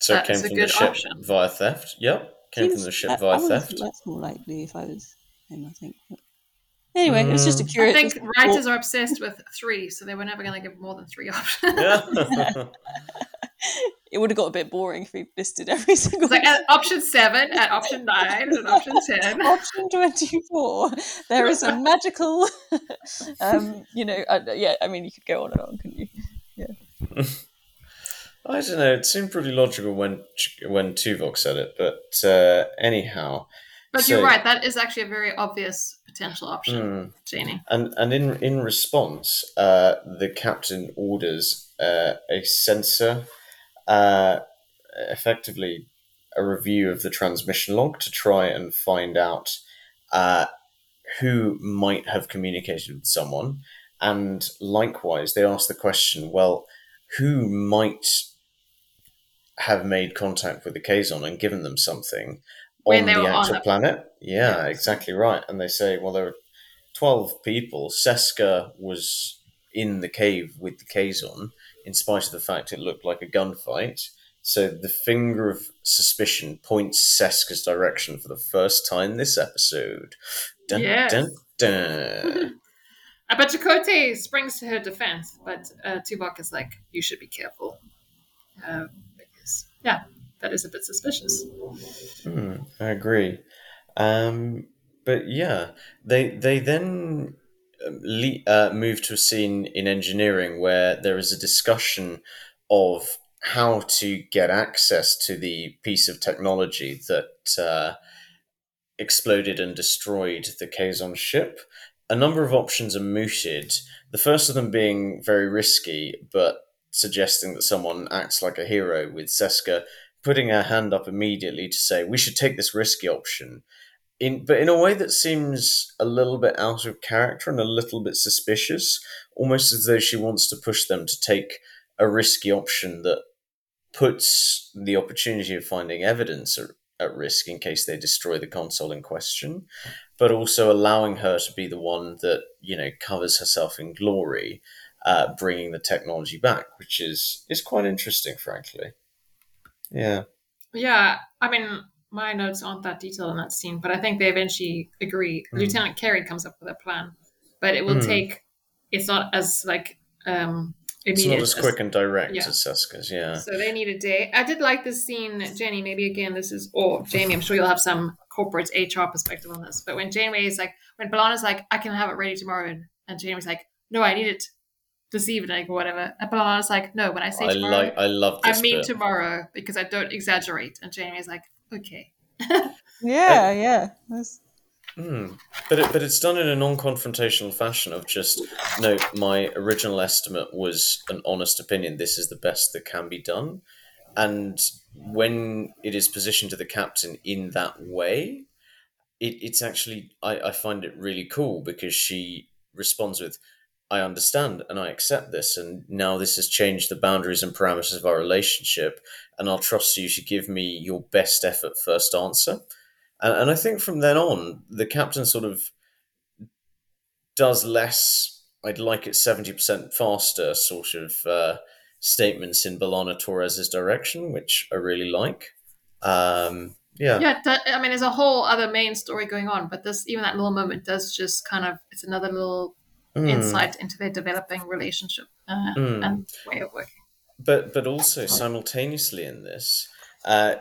So That it is came from the ship option. via theft. Yep, came from the ship I- I via theft. That's more likely if I was him, I think. But anyway, it was just a Mm. I curious. think writers thought. are obsessed with three, so they were never going to give more than three options. Yeah. It would have got a bit boring if we listed every single It's like at option seven, at option nine, and option ten. Option 24. There is a magical, um, you know, uh, yeah, I mean, you could go on and on, couldn't you? I don't know. It seemed pretty logical when when Tuvok said it, but uh, anyhow. But So- you're right. That is actually a very obvious potential option, Hmm. Janie. And and in in response, uh, the captain orders uh, a sensor, uh, effectively a review of the transmission log to try and find out uh, who might have communicated with someone, and likewise they ask the question: Well, who might have made contact with the Kazon and given them something When on the were on actual the- planet? Yeah, exactly right. And they say, well, there are 12 people, Seska was in the cave with the Kazon, in spite of the fact it looked like a gunfight. So the finger of suspicion points Seska's direction for the first time this episode. Dun, Yes. dun, dun. Uh, springs to her defense, but uh, Tuvok is like, "You should be careful," uh, because yeah, that is a bit suspicious. Hmm, I agree. Um, but yeah, they they then um, le- uh, move to a scene in engineering where there is a discussion of how to get access to the piece of technology that uh, exploded and destroyed the Kazon ship. A number of options are mooted. The first of them being very risky, but suggesting that someone acts like a hero, with Seska putting her hand up immediately to say we should take this risky option. In, but in a way that seems a little bit out of character and a little bit suspicious, almost as though she wants to push them to take a risky option that puts the opportunity of finding evidence at, at risk in case they destroy the console in question, but also allowing her to be the one that you know covers herself in glory, uh, bringing the technology back, which is is quite interesting, frankly. Yeah. Yeah, I mean, my notes aren't that detailed in that scene, but I think they eventually agree. Mm. Lieutenant Carey comes up with a plan, but it will Mm. take. It's not as like um It's not as quick and direct yeah. as Seska's, yeah. So they need a day. I did like this scene, Jenny. Maybe again, this is or Jamie. I'm sure you'll have some corporate HR perspective on this. But when Janeway is like, when B'Elanna's like, I can have it ready tomorrow, and, and Janeway's like, No, I need it this evening or whatever. And B'Elanna's like, No, when I say I tomorrow, like I love I mean bit. tomorrow because I don't exaggerate. And Janeway's like, Okay. Yeah, yeah. That's- Mm. But it, but it's done in a non-confrontational fashion of just no. My original estimate was an honest opinion. This is the best that can be done, and when it is positioned to the captain in that way, it, it's actually I, I find it really cool because she responds with, "I understand and I accept this, and now this has changed the boundaries and parameters of our relationship, and I'll trust you to give me your best effort first answer." And, and I think from then on, the captain sort of does less. I'd like it 70% faster sort of uh, statements in B'Elanna Torres's direction, which I really like. Um, yeah. Yeah, that, I mean, there's a whole other main story going on, but this even that little moment does just kind of it's another little Mm. insight into their developing relationship uh, Mm. and way of working. But but also simultaneously in this, uh,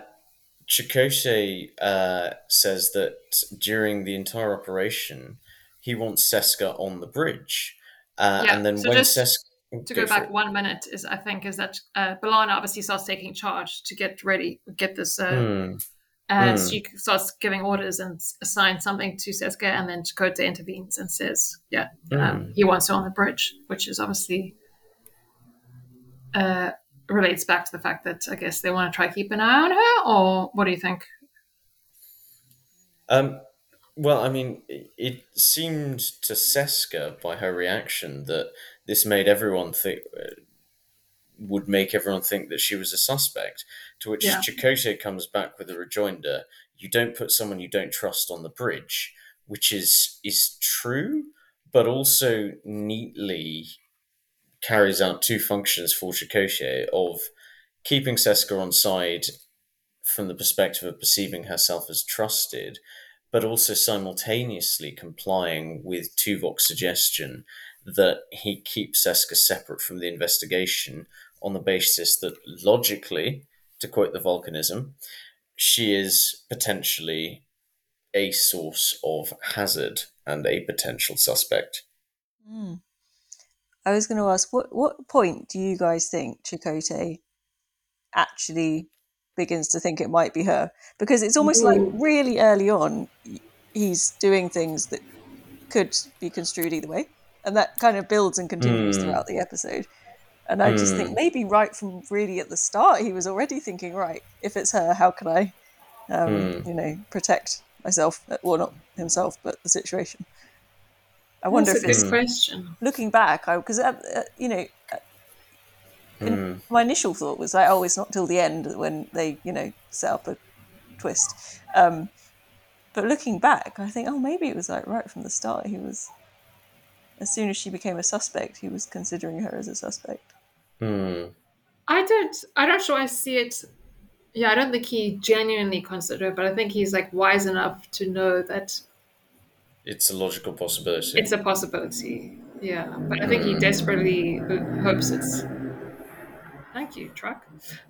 uh, says that during the entire operation, he wants Seska on the bridge, uh, Yeah, and then so when Seska To go, back one minute is I think is that uh, B'Elanna obviously starts taking charge to get ready, get this. Uh, Mm, and Hmm. she starts giving orders and assigns something to Seska, and then Chakotay intervenes and says, "Yeah, um, Hmm. he wants her on the bridge," which is obviously uh, relates back to the fact that I guess they want to try keep an eye on her, or what do you think? Um, well, I mean, it, it seemed to Seska by her reaction that this made everyone think uh, would make everyone think that she was a suspect. To which Yeah. Chakotay comes back with a rejoinder: "You don't put someone you don't trust on the bridge," which is is true, but also neatly carries out two functions for Chakotay of keeping Seska on side from the perspective of perceiving herself as trusted, but also simultaneously complying with Tuvok's suggestion that he keep Seska separate from the investigation on the basis that logically, to quote the Vulcanism, she is potentially a source of hazard and a potential suspect. Hmm. I was going to ask, what what point do you guys think Chakotay actually begins to think it might be her? Because it's almost like really early on, he's doing things that could be construed either way, and that kind of builds and continues Hmm. throughout the episode. And I just think Hmm. maybe right from really at the start, he was already thinking, right, if it's her, how can I, um, Hmm. you know, protect myself? Well, not himself, but the situation. I wonder That's if a it's question. looking back, because uh, uh, you know, Hmm. my initial thought was like, oh, it's not till the end when they, you know, set up a twist. Um, but looking back, I think, oh, maybe it was like right from the start. He was as soon as she became a suspect, he was considering her as a suspect. Hmm. I don't. I'm not sure I see it. Yeah, I don't think he genuinely considered it, but I think he's like wise enough to know that It's a logical possibility. it's a possibility. Yeah, but I think he desperately hopes it's. Thank you, truck.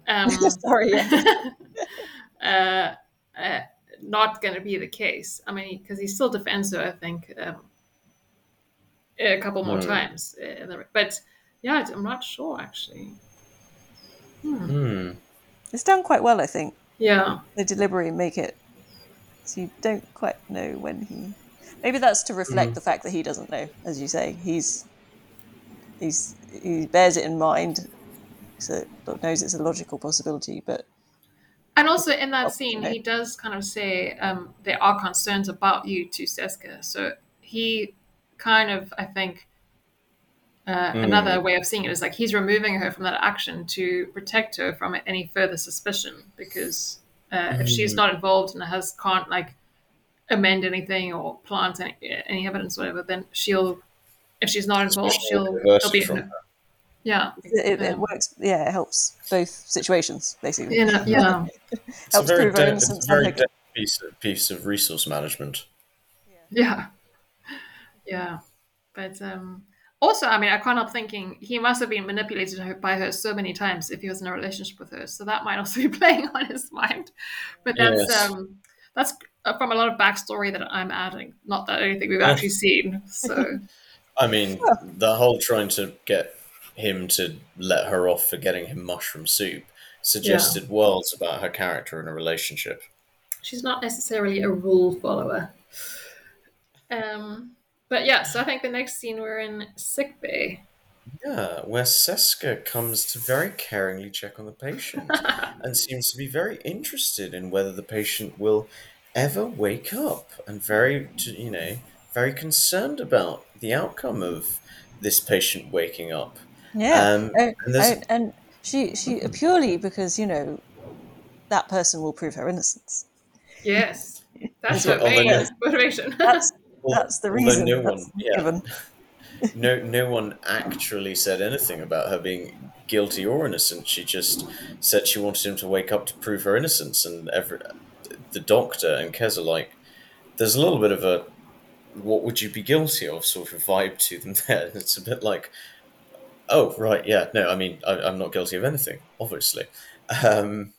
Um, Sorry, uh, uh, not going to be the case. I mean, because he still defends her, I think, um, a couple more Hmm. times. uh, the- But yeah, I'm not sure actually. Hmm. Hmm. It's done quite well, I think. Yeah. They deliberately make it so you don't quite know when he. Maybe that's to reflect Mhm. the fact that he doesn't know, as you say. He's he's he bears it in mind, so knows it's a logical possibility. But And also in that Oh, scene, okay. he does kind of say um, there are concerns about you to Seska. So he kind of, I think, uh, Mm. another way of seeing it is like he's removing her from that action to protect her from any further suspicion because uh, if she's Mm. not involved and has can't like amend anything or plant any, any evidence, whatever, then she'll. If she's not involved, she'll, she'll be. from her. Yeah. it, it works. Yeah, it helps both situations basically. you know, yeah. It's a Helps very, prove de- it's innocence a very and her deft piece of, piece of resource management. Yeah. Yeah. But um also, I mean, I can't help thinking he must have been manipulated by her so many times if he was in a relationship with her. So that might also be playing on his mind. But that's Yes. um that's from a lot of backstory that I'm adding, not that anything we've actually seen. So I mean, the whole trying to get him to let her off for getting him mushroom soup suggested worlds about her character in a relationship. she's not necessarily a rule follower. Um, but yeah, so I think the next scene we're in sick bay. Yeah, where Seska comes to very caringly check on the patient and seems to be very interested in whether the patient will ever wake up and very, you know, very concerned about the outcome of this patient waking up. Yeah, Um, and, and and, and she she purely because you know that person will prove her innocence. Yes, that's what, her main motivation. That's Well, that's the reason. no one- yeah. no no one actually said anything about her being guilty or innocent. She just said she wanted him to wake up to prove her innocence, and every the doctor and Kes are like, there's a little bit of a what would you be guilty of sort of vibe to them there. It's a bit like, oh right, yeah, no, I mean I, I'm not guilty of anything, obviously. Um,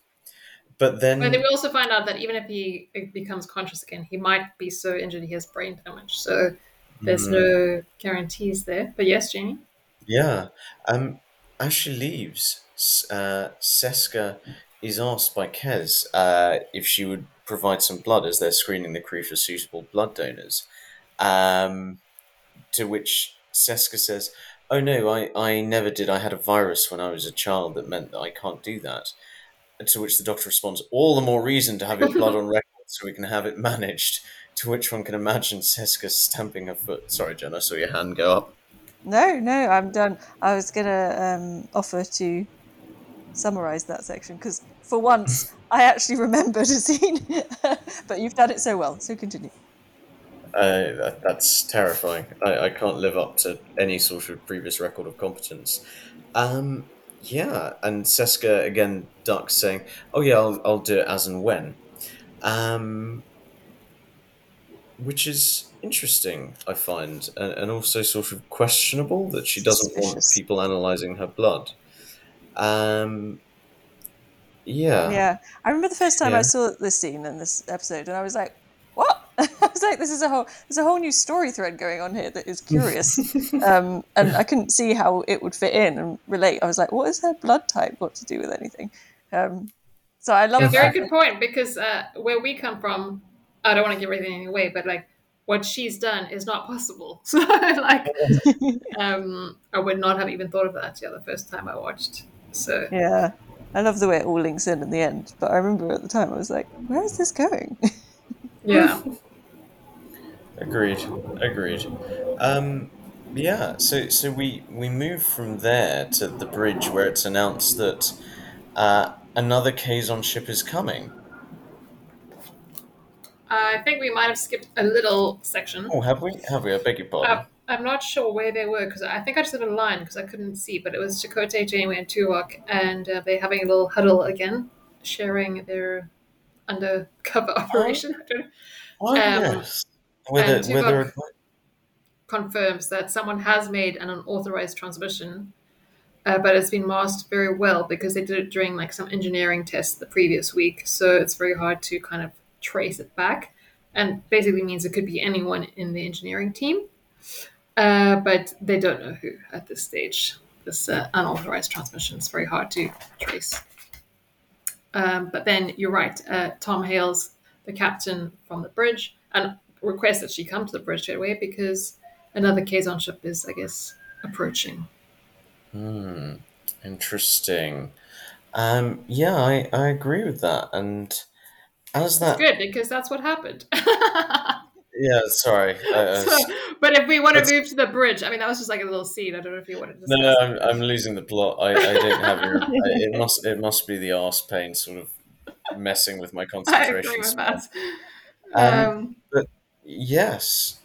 but then But then we also find out that even if he becomes conscious again, he might be so injured he has brain damage. So there's Mm. no guarantees there. But yes, Jamie. Yeah. Um, as she leaves, uh, Seska is asked by Kes uh, if she would provide some blood as they're screening the crew for suitable blood donors. Um, to which Seska says, Oh no, I, I never did. I had a virus when I was a child that meant that I can't do that. To which the doctor responds, All the more reason to have your blood on record so we can have it managed. To which one can imagine Seska stamping her foot. Sorry, Jen, I saw your hand go up. No, no, I'm done. I was gonna um, offer to summarize that section because for once I actually remembered a scene, but you've done it so well. So continue. Uh, that, that's terrifying. I, I can't live up to any sort of previous record of competence. Um, yeah, and Seska again ducks saying, "Oh yeah, I'll, I'll do it as and when," um, which is interesting. I find, and, and also sort of questionable that she doesn't want people analyzing her blood. Um, yeah, Yeah, I remember the first time Yeah. I saw this scene in this episode, and I was like, "What?" I was like, "This is a whole there's a whole new story thread going on here that is curious," um, and I couldn't see how it would fit in and relate. I was like, "What is her blood type got to do with anything?" Um, so I love A very good point because uh, where we come from, I don't want to give everything away, but like what she's done is not possible. So like, um, I would not have even thought of that yeah, the first time I watched. So Yeah, I love the way it all links in in the end. But I remember at the time I was like, "Where is this going?" yeah, Agreed. Agreed. Um, yeah. So so we we move from there to the bridge where it's announced that uh, another Kazon ship is coming. I think we might have skipped a little section. Oh, have we? Have we? I beg your pardon. Uh, I'm not sure where they were because I think I just did a line because I couldn't see, but it was Chakotay, Janeway, and Tuvok, and uh, they're having a little huddle again, sharing their undercover operation. I. Oh, Um, yes. Whether, and whether confirms that someone has made an unauthorized transmission, uh, but it's been masked very well because they did it during like some engineering tests the previous week. So it's very hard to kind of trace it back, and basically means it could be anyone in the engineering team, uh, but they don't know who at this stage. This uh, unauthorized transmission is very hard to trace. Um, but then you're right. Uh, Tom hails, the captain from the bridge and requests that she come to the bridge straight away because another Kazon ship is, I guess, approaching. Hmm. Interesting. Um, yeah, I, I agree with that. And as that, Good because that's what happened. yeah, sorry. I- So- but if we want to move to the bridge, I mean, that was just like a little scene. I don't know if you wanted to. no, no, I'm, I'm losing the plot. I, I don't have your, I, it must it must be the arse pain sort of messing with my concentration. I agree with that. Um, Um, Yes,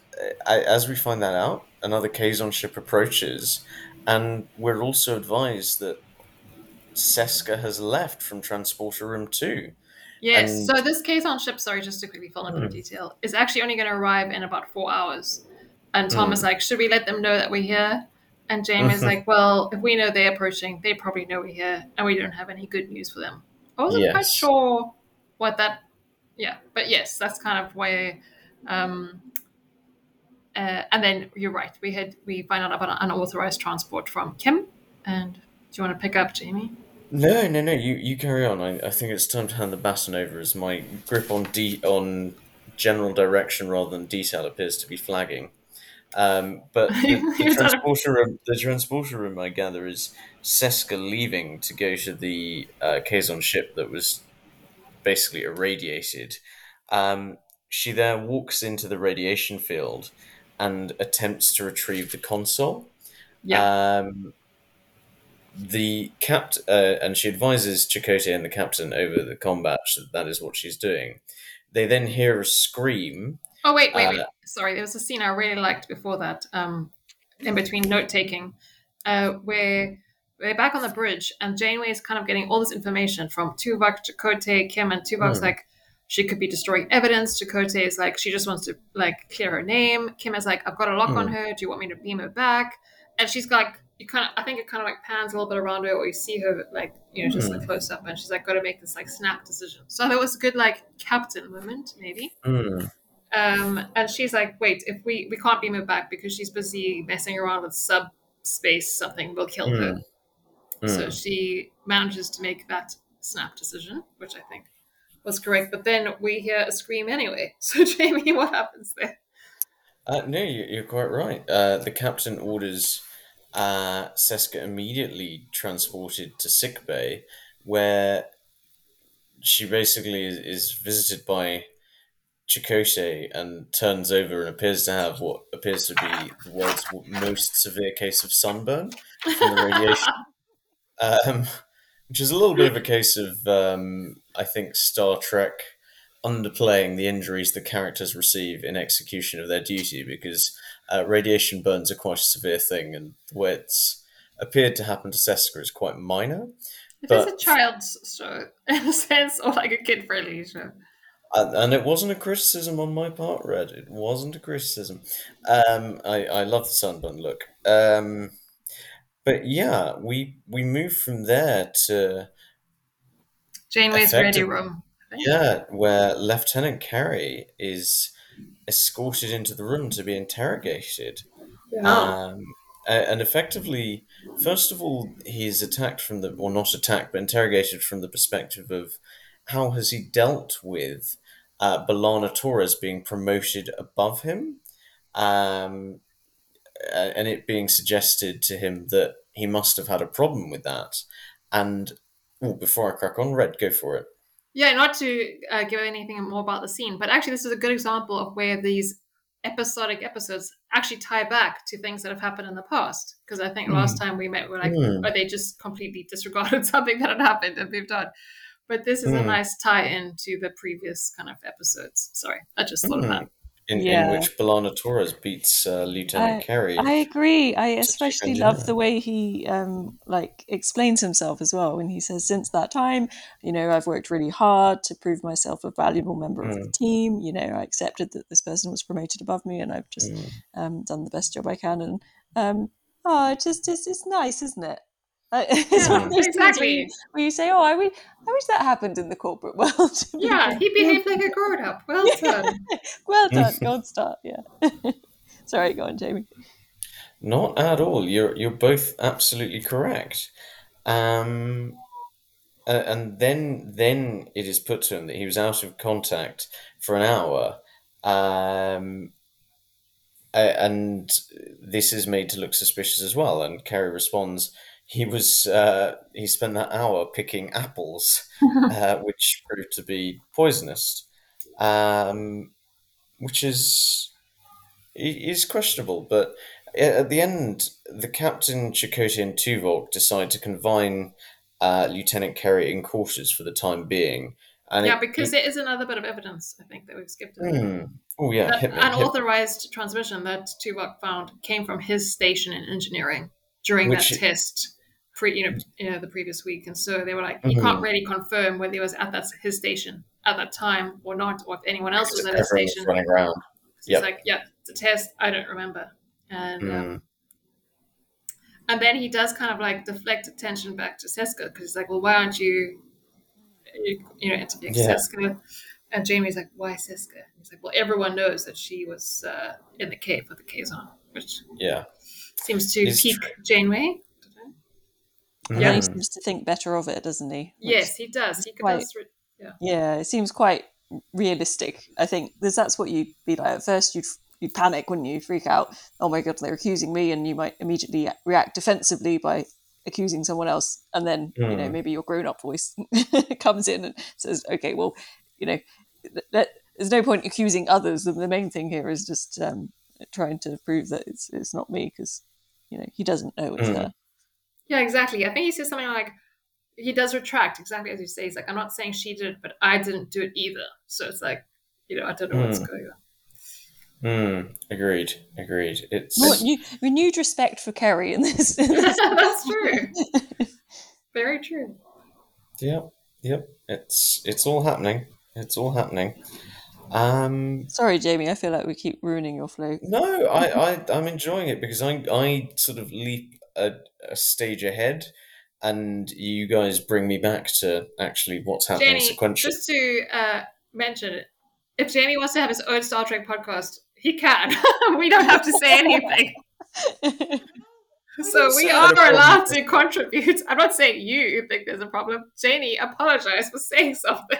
I, as we find that out, another Kazon ship approaches, and we're also advised that Seska has left from Transporter Room 2. Yes. And- so this Kazon ship, sorry, just to quickly fill in a bit of Hmm. detail, is actually only going to arrive in about four hours. And Tom Hmm. is like, should we let them know that we're here? And James is Mhm. like, well, if we know they're approaching, they probably know we're here, and we don't have any good news for them. I wasn't quite sure what that, yeah, but yes, that's kind of where. Um, uh, and then you're right. We had we find out about an unauthorized transport from Kim. And do you want to pick up, Jamie? No, no, no, you, you carry on. I, I think it's time to hand the baton over as my grip on de- on general direction rather than detail appears to be flagging. Um, but the, the transporter room, the transporter room, I gather, is Seska leaving to go to the uh, Kazon ship that was basically irradiated. Um, she there walks into the radiation field and attempts to retrieve the console. Yeah. Um, the capt uh, and she advises Chakotay and the captain over the combadge that that is what she's doing. They then hear a scream. Oh wait, wait, Uh, wait. Sorry, there was a scene I really liked before that. Um, in between note taking, uh, where we're back on the bridge and Janeway is kind of getting all this information from Tuvok, Chakotay, Kim, and Tuvok's Hmm. like, she could be destroying evidence. Chakotay is like, she just wants to like clear her name. Kim is like, I've got a lock on Hmm. her. Do you want me to beam her back? And she's like, you kind of, I think it kind of like pans a little bit around her, or you see her like, you know, just Hmm. a close up, and she's like, got to make this like snap decision. So that was a good like captain moment, maybe. Hmm. Um, and she's like, wait, if we we can't beam her back because she's busy messing around with subspace something we'll kill her. Hmm. So she manages to make that snap decision, which I think was correct. But then we hear a scream anyway. So Jamie, what happens there? Uh, no, you- you're quite right. Uh, the captain orders uh, Seska immediately transported to sickbay, where she basically is, is visited by Chakotay and turns over and appears to have what appears to be the world's most severe case of sunburn from the radiation. um, which is a little bit of a case of, um, I think, Star Trek underplaying the injuries the characters receive in execution of their duty because uh, radiation burns are quite a severe thing, and the way it's appeared to happen to Seska is quite minor. If But- it's a child's show in a sense, or like a kid friendly show. And, and it wasn't a criticism on my part, Red. It wasn't a criticism. Um, I, I love the sunburn look. Um, but yeah, we we move from there to Janeway's ready room. yeah, where Lieutenant Carey is escorted into the room to be interrogated. Um, and effectively, first of all, he's attacked from the, or not attacked, but interrogated from the perspective of how has he dealt with uh, B'Elanna Torres being promoted above him, um, and it being suggested to him that he must have had a problem with that. And oh, before I crack on, Red, go for it. Yeah, not to uh, give anything more about the scene, but actually, this is a good example of where these episodic episodes actually tie back to things that have happened in the past. Because I think last time we met, we are like, oh, they just completely disregarded something that had happened and moved on. But this is a Hmm. nice tie in to the previous kind of episodes. Sorry, I just thought of Hmm. that. In, Yeah. in which B'Elanna Torres beats uh, Lieutenant Carey. I agree. I especially love the way he um, like explains himself as well. When he says, "Since that time, you know, I've worked really hard to prove myself a valuable member of the Mm. team. You know, I accepted that this person was promoted above me, and I've just Mm. um, done the best job I can." And um, oh, it just it's, it's nice, isn't it? Uh, it's one of Yeah, those things where exactly. you, where you say, "Oh, I wish, I wish that happened in the corporate world." Yeah, he behaved like a grown up. Well done. well done, gold star. Yeah. Sorry, go on, Jamie. Not at all. You're you're both absolutely correct. Um, a- and then then it is put to him that he was out of contact for an hour, um, a- and this is made to look suspicious as well. And Carey responds, he was uh, he spent that hour picking apples, uh, which proved to be poisonous, um, which is is questionable. But at the end, the captain, Chakotay, and Tuvok decide to confine uh, Lieutenant Carey in quarters for the time being. And yeah, it- because it- there is another bit of evidence, I think, that we've skipped. Hmm. Oh yeah, hit me. hit- unauthorized transmission that Tuvok found came from his station in engineering during Which- that test, pre you know, you know the previous week, and so they were like, you can't Mhm. really confirm whether he was at that his station at that time or not, or if anyone else was at his station. running around. It's Yep. like, yeah, it's a test. I don't remember, and um, Hmm. and then he does kind of like deflect attention back to Seska because he's like, well, why aren't you, you, you know, interviewing Yeah. Seska? And Jamie's like, why Seska? He's like, well, everyone knows that she was uh, in the cave with the Kazon, which Yeah. seems to It's pique Janeway. And Yeah. he seems to think better of it, doesn't he? Which- Yes, he does. He quite- does. re- Yeah, it seems quite realistic. I think because that's what you'd be like. At first, you'd you'd panic, wouldn't you? Freak out. Oh my god, they're accusing me, and you might immediately react defensively by accusing someone else, and then you know Mm. maybe your grown-up voice comes in and says, "Okay, well, you know, th- that, there's no point accusing others. The, the main thing here is just um, trying to prove that it's it's not me because you know he doesn't know it's Mm. her." Yeah, exactly. I think he says something like, he does retract exactly as you say. He's like, I'm not saying she did it, but I didn't do it either. So it's like, you know, I don't know what's Mm. going on. Hmm. Agreed. Agreed. It's More, new, renewed respect for Carey in this. in this- That's true. Very true. Yep, yep. It's it's all happening. It's all happening. Um, Sorry, Jamie. I feel like we keep ruining your flow. no, I, I I'm enjoying it because I I sort of leap a, a stage ahead, and you guys bring me back to actually what's happening Jamie, sequentially. just to uh, mention it, if Jamie wants to have his own Star Trek podcast, he can. we don't have to say anything. So we say I had a are allowed to contribute. I'm not saying you think there's a problem. Janie, apologize for saying something.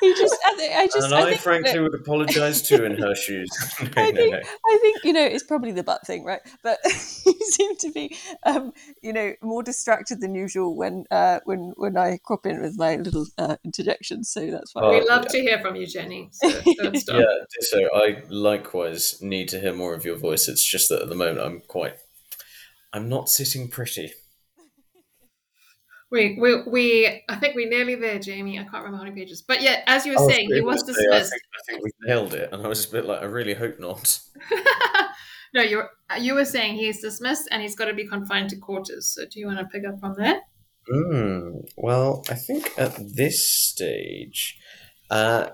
He just, I, thi- I just, and I, I, think frankly that- would apologise too in her shoes. no, I think, no. I think you know it's probably the butt thing, right? But you seem to be, um, you know, more distracted than usual when uh, when when I crop in with my little uh, interjections. So that's why Oh, we love yeah. to hear from you, Jenny. So. Yeah, so I likewise need to hear more of your voice. It's just that at the moment I'm quite, I'm not sitting pretty. We, we, we, I think we're nearly there, Jamie. I can't remember how many pages. But yeah, as you were saying, he was say, I dismissed. think, I think we nailed it, and I was a bit like, I really hope not. no, you were, you were saying he's dismissed and he's got to be confined to quarters. So do you want to pick up from there? Mm, well, I think at this stage, uh,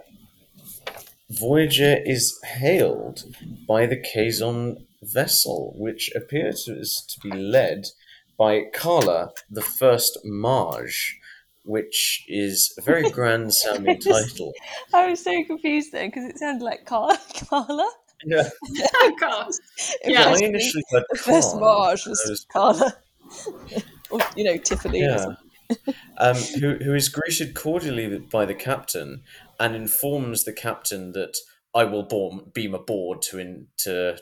Voyager is hailed by the Kazon vessel, which appears to, to be led by Carla, the First Maje, which is a very grand sounding title. I was so confused then because it sounded like Carla. Carla. Yeah, God. It Yeah. I was initially heard the first Marge was was- Carla, or you know Tiffany. Yeah. something. um, who, who is greeted cordially by the captain and informs the captain that I will borm, beam aboard to in, to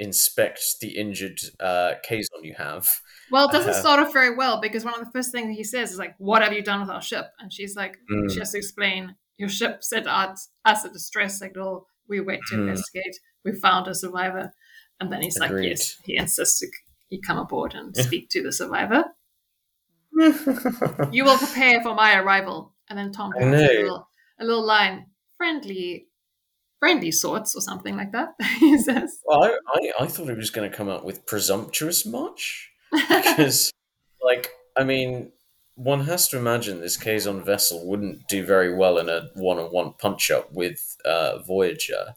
inspect the injured uh, Kazon you have. Well, it doesn't Uh, start off very well because one of the first things he says is like, "What have you done with our ship?" And she's like, Mm. she has to explain, "Your ship sent out us a distress signal. We went to Mm. investigate. We found a survivor." And then he's like, "Yes." He insists to he come aboard and speak to the survivor. You will prepare for my arrival. And then Tom has a little, a little line, friendly friendly sorts or something like that. he says. Well, I, I, I thought he was going to come up with presumptuous much because, like, I mean, one has to imagine this Kazon vessel wouldn't do very well in a one-on-one punch-up with uh, Voyager,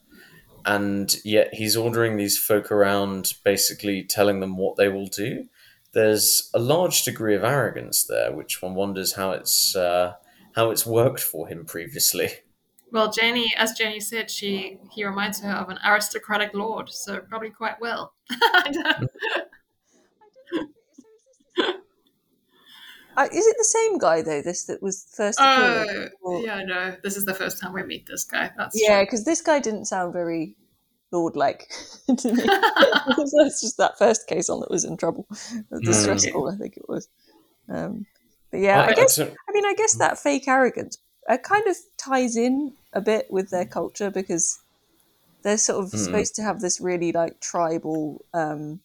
and yet he's ordering these folk around, basically telling them what they will do. There's a large degree of arrogance there, which one wonders how it's uh, how it's worked for him previously. Well, Jenny, as Jenny said, she he reminds her of an aristocratic lord, so probably quite well. Uh, is it the same guy though? This that was first. oh, appeared? Or- yeah, no, this is the first time we meet this guy. That's yeah, because this guy didn't sound very lord-like to me. That's just that first Kazon that was in trouble. The Mm. stressful, I think it was. Um, but yeah, I, I- guess. so- I mean, I guess that fake arrogance uh, kind of ties in a bit with their culture because they're sort of Mm. supposed to have this really like tribal, um,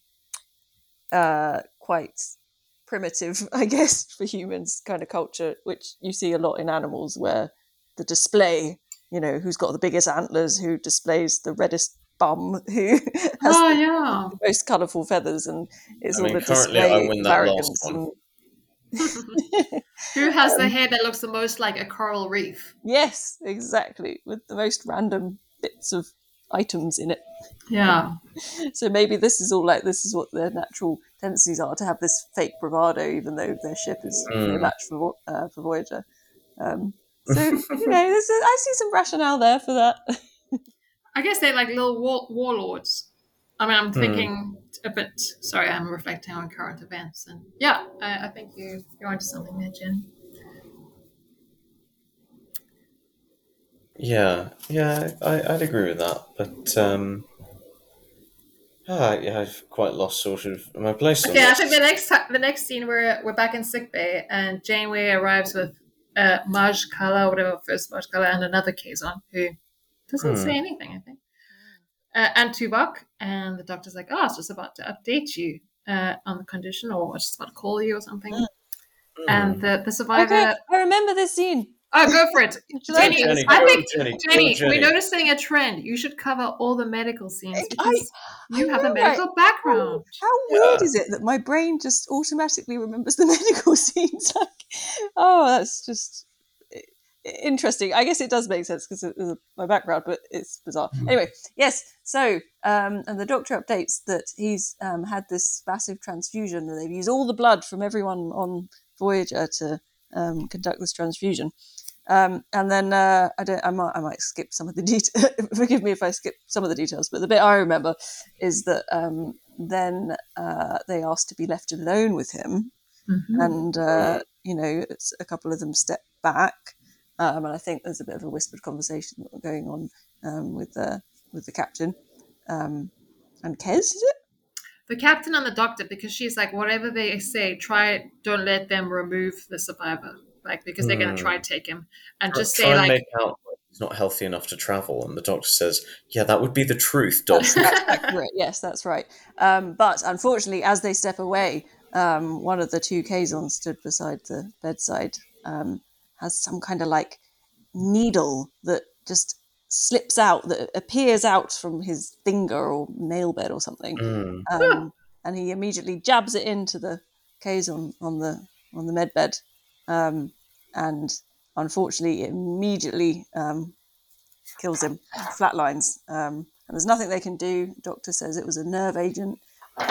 uh, quite primitive, I guess, for humans kind of culture, which you see a lot in animals, where the display, you know, who's got the biggest antlers, who displays the reddest bum, who has oh the yeah. most colourful feathers, and it's I all mean, the currently display I win that last arrogance. one. And, Who has the Um, hair that looks the most like a coral reef? yes, exactly, with the most random bits of items in it. Yeah. So maybe this is all like this is what their natural tendencies are to have this fake bravado, even though their ship is no Mm. match for uh, for Voyager. Um, so you know, this is, I see some rationale there for that. I guess they're like little war- warlords. I mean, I'm Hmm. thinking a bit. Sorry, I'm reflecting on current events, and yeah, I, I think you you're onto something there, Jen. Yeah, yeah, I, I'd agree with that, but um, ah, yeah, I've quite lost sort of my place Okay, I think the next the next scene we're we're back in sickbay, and Janeway arrives with uh, Maje Culluh, whatever first Maje Culluh, and another Kazon who doesn't Hmm. say anything. I think, uh, and Tuvok, and the doctor's like, "Oh, I was just about to update you uh, on the condition, or I was just about to call you or something." Mm. And the the survivor. Okay, I remember this scene. Oh, go for it. Jenny, Jenny, I go, think Jenny, Jenny, Jenny. we're noticing a trend. You should cover all the medical scenes I- because you I have a medical right? background. How weird Yeah. is it that my brain just automatically remembers the medical scenes? Like, oh, that's just interesting. I guess it does make sense because of my background, but it's bizarre. Anyway, yes. So, um, and the doctor updates that he's um, had this massive transfusion, and they've used all the blood from everyone on Voyager to um, conduct this transfusion. Um, and then uh, I don't. I might. I might skip some of the details. Forgive me if I skip some of the details. But the bit I remember is that um, then uh, they asked to be left alone with him, Mhm. and uh, you know, it's a couple of them step back, um, and I think there's a bit of a whispered conversation going on um, with the with the captain um, and Kes. Is it? The captain and the doctor, because she's like, whatever they say, try it. don't let them remove the survivor, like because they're gonna Hmm. try to take him, and Try- just say and like, make out he's not healthy enough to travel, and the doctor says, "Yeah, that would be the truth, Doc." That's, that's accurate. Yes, that's right. Um, but unfortunately, as they step away, um, one of the two Kazons stood beside the bedside um, has some kind of like needle that just slips out, that appears out from his finger or nail bed or something, Mm. um, and he immediately jabs it into the Kazon on the on the med bed, um, and unfortunately, it immediately um, kills him, flatlines. Um, and there's nothing they can do. Doctor says it was a nerve agent.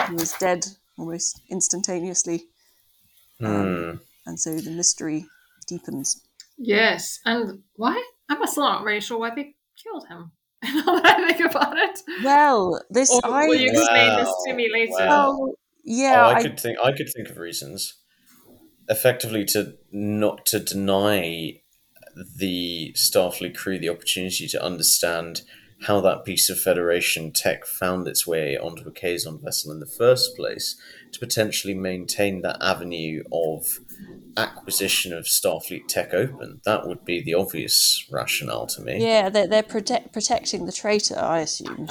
He was dead almost instantaneously, Mm. and so the mystery deepens. yes, and why? I'm still not really sure why they killed him. now that I think about it, Well, this or I will you explain this to me later? wow. well, oh, yeah, oh, I, I, could think. I could think of reasons. Effectively, to not to deny the Starfleet crew the opportunity to understand how that piece of Federation tech found its way onto a Kazon vessel in the first place, to potentially maintain that avenue of acquisition of Starfleet tech open. That would be the obvious rationale to me. yeah, they're, they're protect, protecting the traitor, I assume.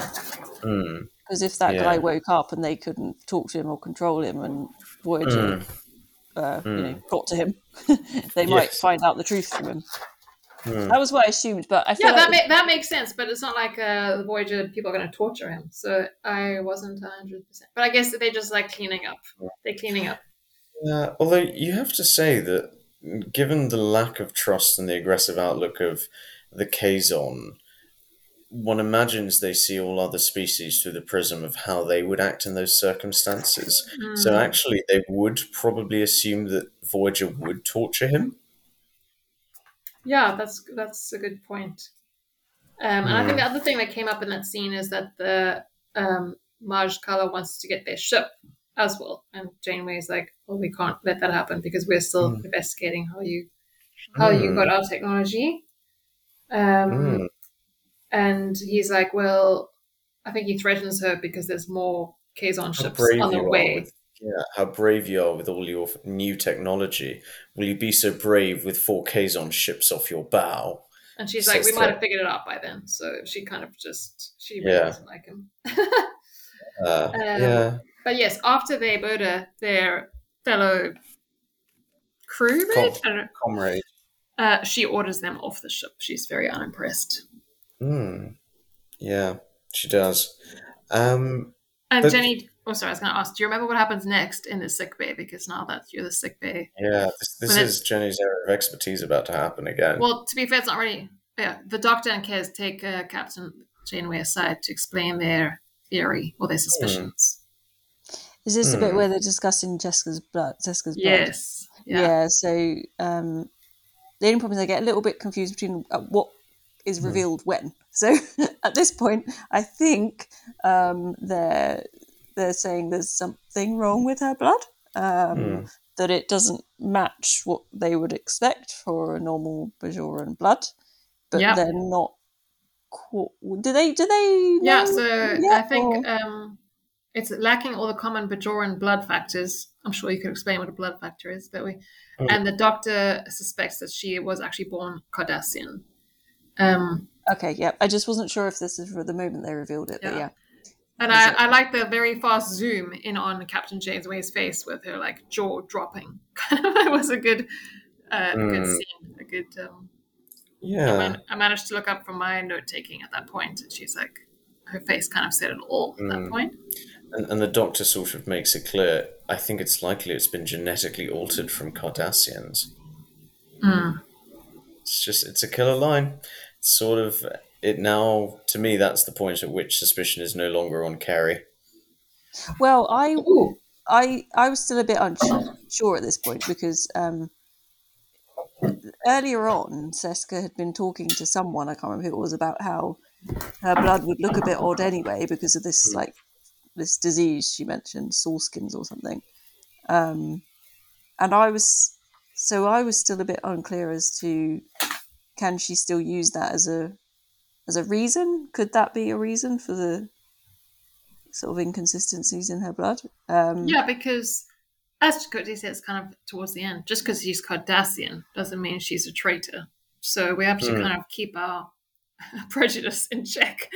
Mm. Because if that Yeah. guy woke up and they couldn't talk to him or control him, and Voyager Mm. uh, you Mm. know, got to him, they might find out the truth from him. Hmm. That was what I assumed, but I feel Yeah, like that ma- that makes sense, but it's not like uh, the Voyager people are going to torture him. So I wasn't hundred percent. But I guess they're just like cleaning up. They're cleaning up. Yeah, although you have to say that, given the lack of trust and the aggressive outlook of the Kazon, one imagines they see all other species through the prism of how they would act in those circumstances. So Mm. actually, they would probably assume that Voyager would torture him. Yeah, that's that's a good point. Um, and I think the other thing that came up in that scene is that the um, Maje Culluh wants to get their ship as well, and Janeway's like, "Well, we can't let that happen because we're still Mm. investigating how you how you Mm. got our technology." Um, Mm. And he's like, "Well, I think he threatens her because there's more Kazon ships on the way." with yeah, how brave you are with all your new technology. Will you be so brave with four Kazon ships off your bow? And she's So like, "We might have figured it out by then." So she kind of just she really Yeah. doesn't like him. Uh, Um, yeah, But yes, after they murder their fellow crewmate, Com- I don't know, comrade. uh, she orders them off the ship. She's very unimpressed. Mm. Yeah, she does. Um, And But- Jenny, oh sorry, I was going to ask, do you remember what happens next in the sick bay? Because now that you're the sick bay, yeah, this, this is Jenny's area of expertise about to happen again. well, to be fair, it's not really. Yeah, the Doctor and Kes take uh, Captain Janeway aside to explain their theory or their suspicions. Is this the bit Hmm. where they're discussing Jessica's blood? Jessica's blood. Yes. Yeah. Yeah. so um, the only problem is I get a little bit confused between uh, what is revealed when. So at this point, I think um, they're they're saying there's something wrong with her blood. Um, Hmm. That it doesn't match what they would expect for a normal Bajoran blood, but Yep. they're not. qu- Do they? Do they? Yeah, so I think or- um, it's lacking all the common Bajoran blood factors. I'm sure you could explain what a blood factor is, but we Mm. and the doctor suspects that she was actually born Cardassian. Um, Okay, yeah. I just wasn't sure if this is for the moment they revealed it, but Yeah. yeah. and I, I like the very fast zoom in on Captain Janeway's face with her like jaw dropping. it was a good, uh, good Mm. scene. A good. Um, I, yeah, man- I managed to look up from my note taking at that point, and she's like, her face kind of said it all at that Mm. point. And, and the doctor sort of makes it clear. I think it's likely it's been genetically altered from Cardassians. Mm. It's just it's a killer line. It's sort of it now. To me, that's the point at which suspicion is no longer on Carey. Well, I Ooh. I I was still a bit unsure at this point because um, earlier on, Seska had been talking to someone I can't remember who it was about how her blood would look a bit odd anyway because of this like this disease she mentioned, sawskins or something. Um, and I was so I was still a bit unclear as to can she still use that as a as a reason? Could that be a reason for the sort of inconsistencies in her blood? Um, Yeah, because as Chakotay says, kind of towards the end, just because she's Cardassian doesn't mean she's a traitor. So we have to Hmm. kind of keep our prejudice in check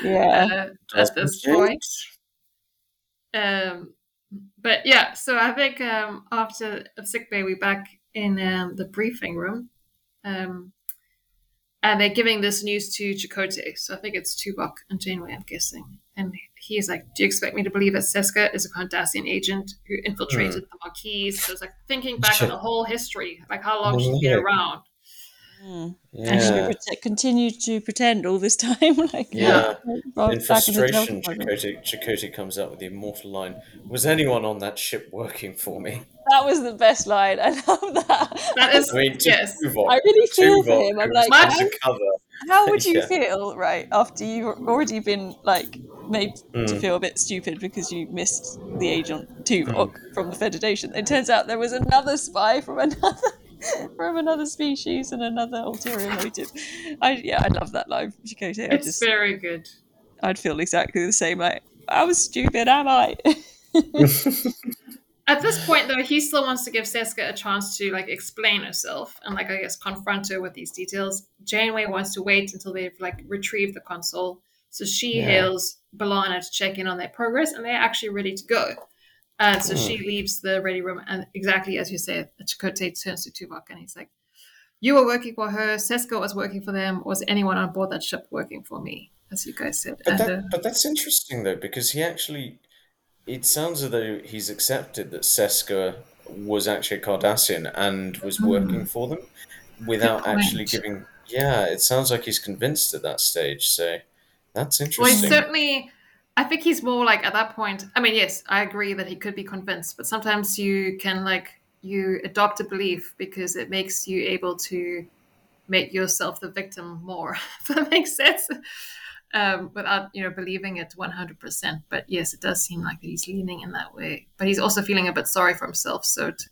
Yeah. uh, at this point. Um, but yeah, so I think um, after sick bay, we're back in um, the briefing room. Um, and they're giving this news to Chakotay. So I think it's Tuvok and Janeway, I'm guessing. And he's like, Do you expect me to believe that Seska is a Cardassian agent who infiltrated the Maquis? So it's like thinking back on the whole history, like how long she's been around. Mm. And she Yeah, prete- continued to pretend all this time. like, Yeah. right in back in frustration, program. Chakotay, Chakotay comes up with the immortal line: "Was anyone on that ship working for me?" That was the best line. I love that. That is, I mean, yes. Tuvok, I really feel for him. I'm like, was how- undercover. How would you Yeah. feel, right, after you've already been like made to Mm. feel a bit stupid because you missed the agent Tuvok from the Federation? It turns out there was another spy from another from another species and another ulterior motive. I yeah, I love that line from. I It's just very good. I'd feel exactly the same. Like I was stupid, am I? At this point, though, he still wants to give Seska a chance to like explain herself and like I guess confront her with these details. Janeway wants to wait until they've like retrieved the console, so she Yeah. hails B'Elanna to check in on their progress, and they're actually ready to go. And so Hmm. she leaves the ready room, and exactly as you said, Chakotay turns to Tuvok and he's like, you were working for her, Seska was working for them, was anyone on board that ship working for me, as you guys said. But, And, that, uh, but that's interesting though, because he actually, it sounds as though he's accepted that Seska was actually a Cardassian and was working for them without actually giving. Yeah, it sounds like he's convinced at that stage. So that's interesting. well, certainly. I think he's more like at that point. I mean, yes, I agree that he could be convinced, but sometimes you can like you adopt a belief because it makes you able to make yourself the victim more. If that makes sense. Um, without you know believing it 100% but yes it does seem like he's leaning in that way but he's also feeling a bit sorry for himself so it,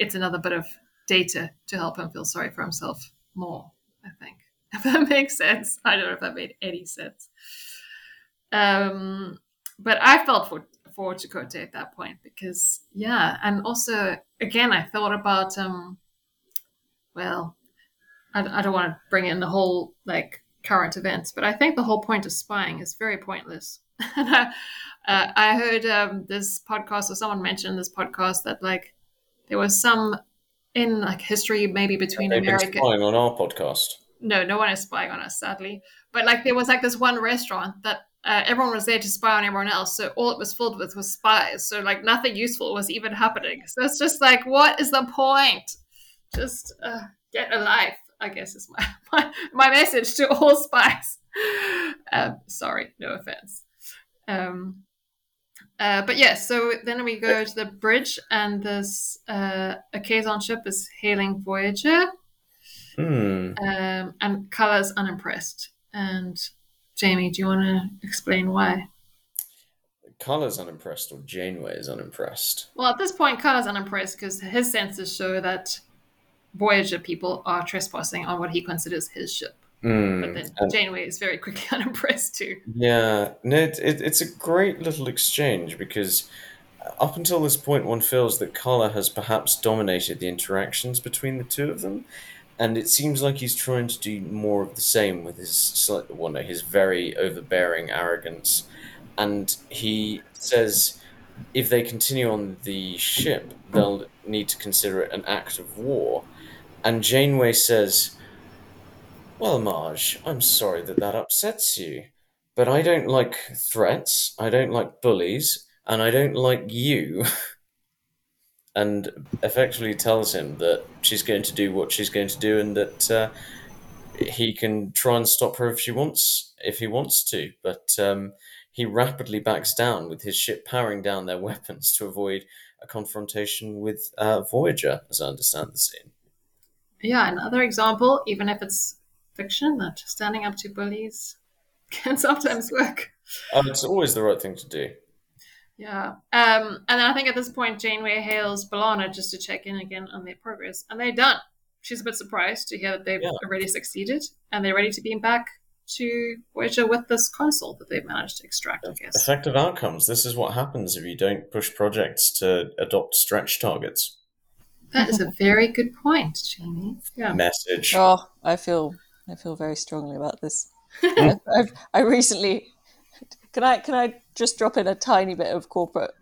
it's another bit of data to help him feel sorry for himself more i think if that makes sense i don't know if that made any sense um, but i felt for for Chakotay at that point because yeah and also again i thought about um well I, I don't want to bring in the whole like current events, but I think the whole point of spying is very pointless. And I, uh, I heard um, this podcast or someone mentioned this podcast that like there was some in like history maybe between America. spying on our podcast. No, no one is spying on us, sadly. But like there was like this one restaurant that uh, everyone was there to spy on everyone else, so all it was filled with was spies. So like nothing useful was even happening. So it's just like, what is the point? Just uh, get a life. I guess is my, my, my message to all spies. Um, sorry, no offense. Um, uh, but yes, yeah, so then we go to the bridge, and this uh, a Kazon ship is hailing Voyager, Hmm. um, and Culluh's unimpressed. And Jamie, do you want to explain why? Culluh's unimpressed, or Janeway is unimpressed. Well, at this point, Culluh's unimpressed because his senses show that Voyager people are trespassing on what he considers his ship. Hmm. But then And- Janeway is very quickly unimpressed too. Yeah, no, it, it, it's a great little exchange because up until this point, one feels that Culluh has perhaps dominated the interactions between the two of them, and it seems like he's trying to do more of the same with his well, no, his very overbearing arrogance, and he says if they continue on the ship, they'll need to consider it an act of war, and Janeway says. Well, Maje, I'm sorry that that upsets you. But I don't like threats, I don't like bullies, and I don't like you. and effectively tells him that she's going to do what she's going to do and that uh, he can try and stop her if she wants, if he wants to. But um, he rapidly backs down with his ship powering down their weapons to avoid a confrontation with uh, Voyager, as I understand the scene. Yeah, another example, even if it's fiction, that standing up to bullies can sometimes work. Uh, it's always the right thing to do. Yeah. Um, and then I think at this point, Janeway hails B'Elanna just to check in again on their progress. And they're done. She's a bit surprised to hear that they've Yeah. already succeeded and they're ready to beam back to Voyager with this console that they've managed to extract, I guess. Effective outcomes. This is what happens if you don't push projects to adopt stretch targets. That is a very good point, Jamie. Yeah. Message. Oh, I feel I feel very strongly about this. I've, I've, I recently can I can I just drop in a tiny bit of corporate?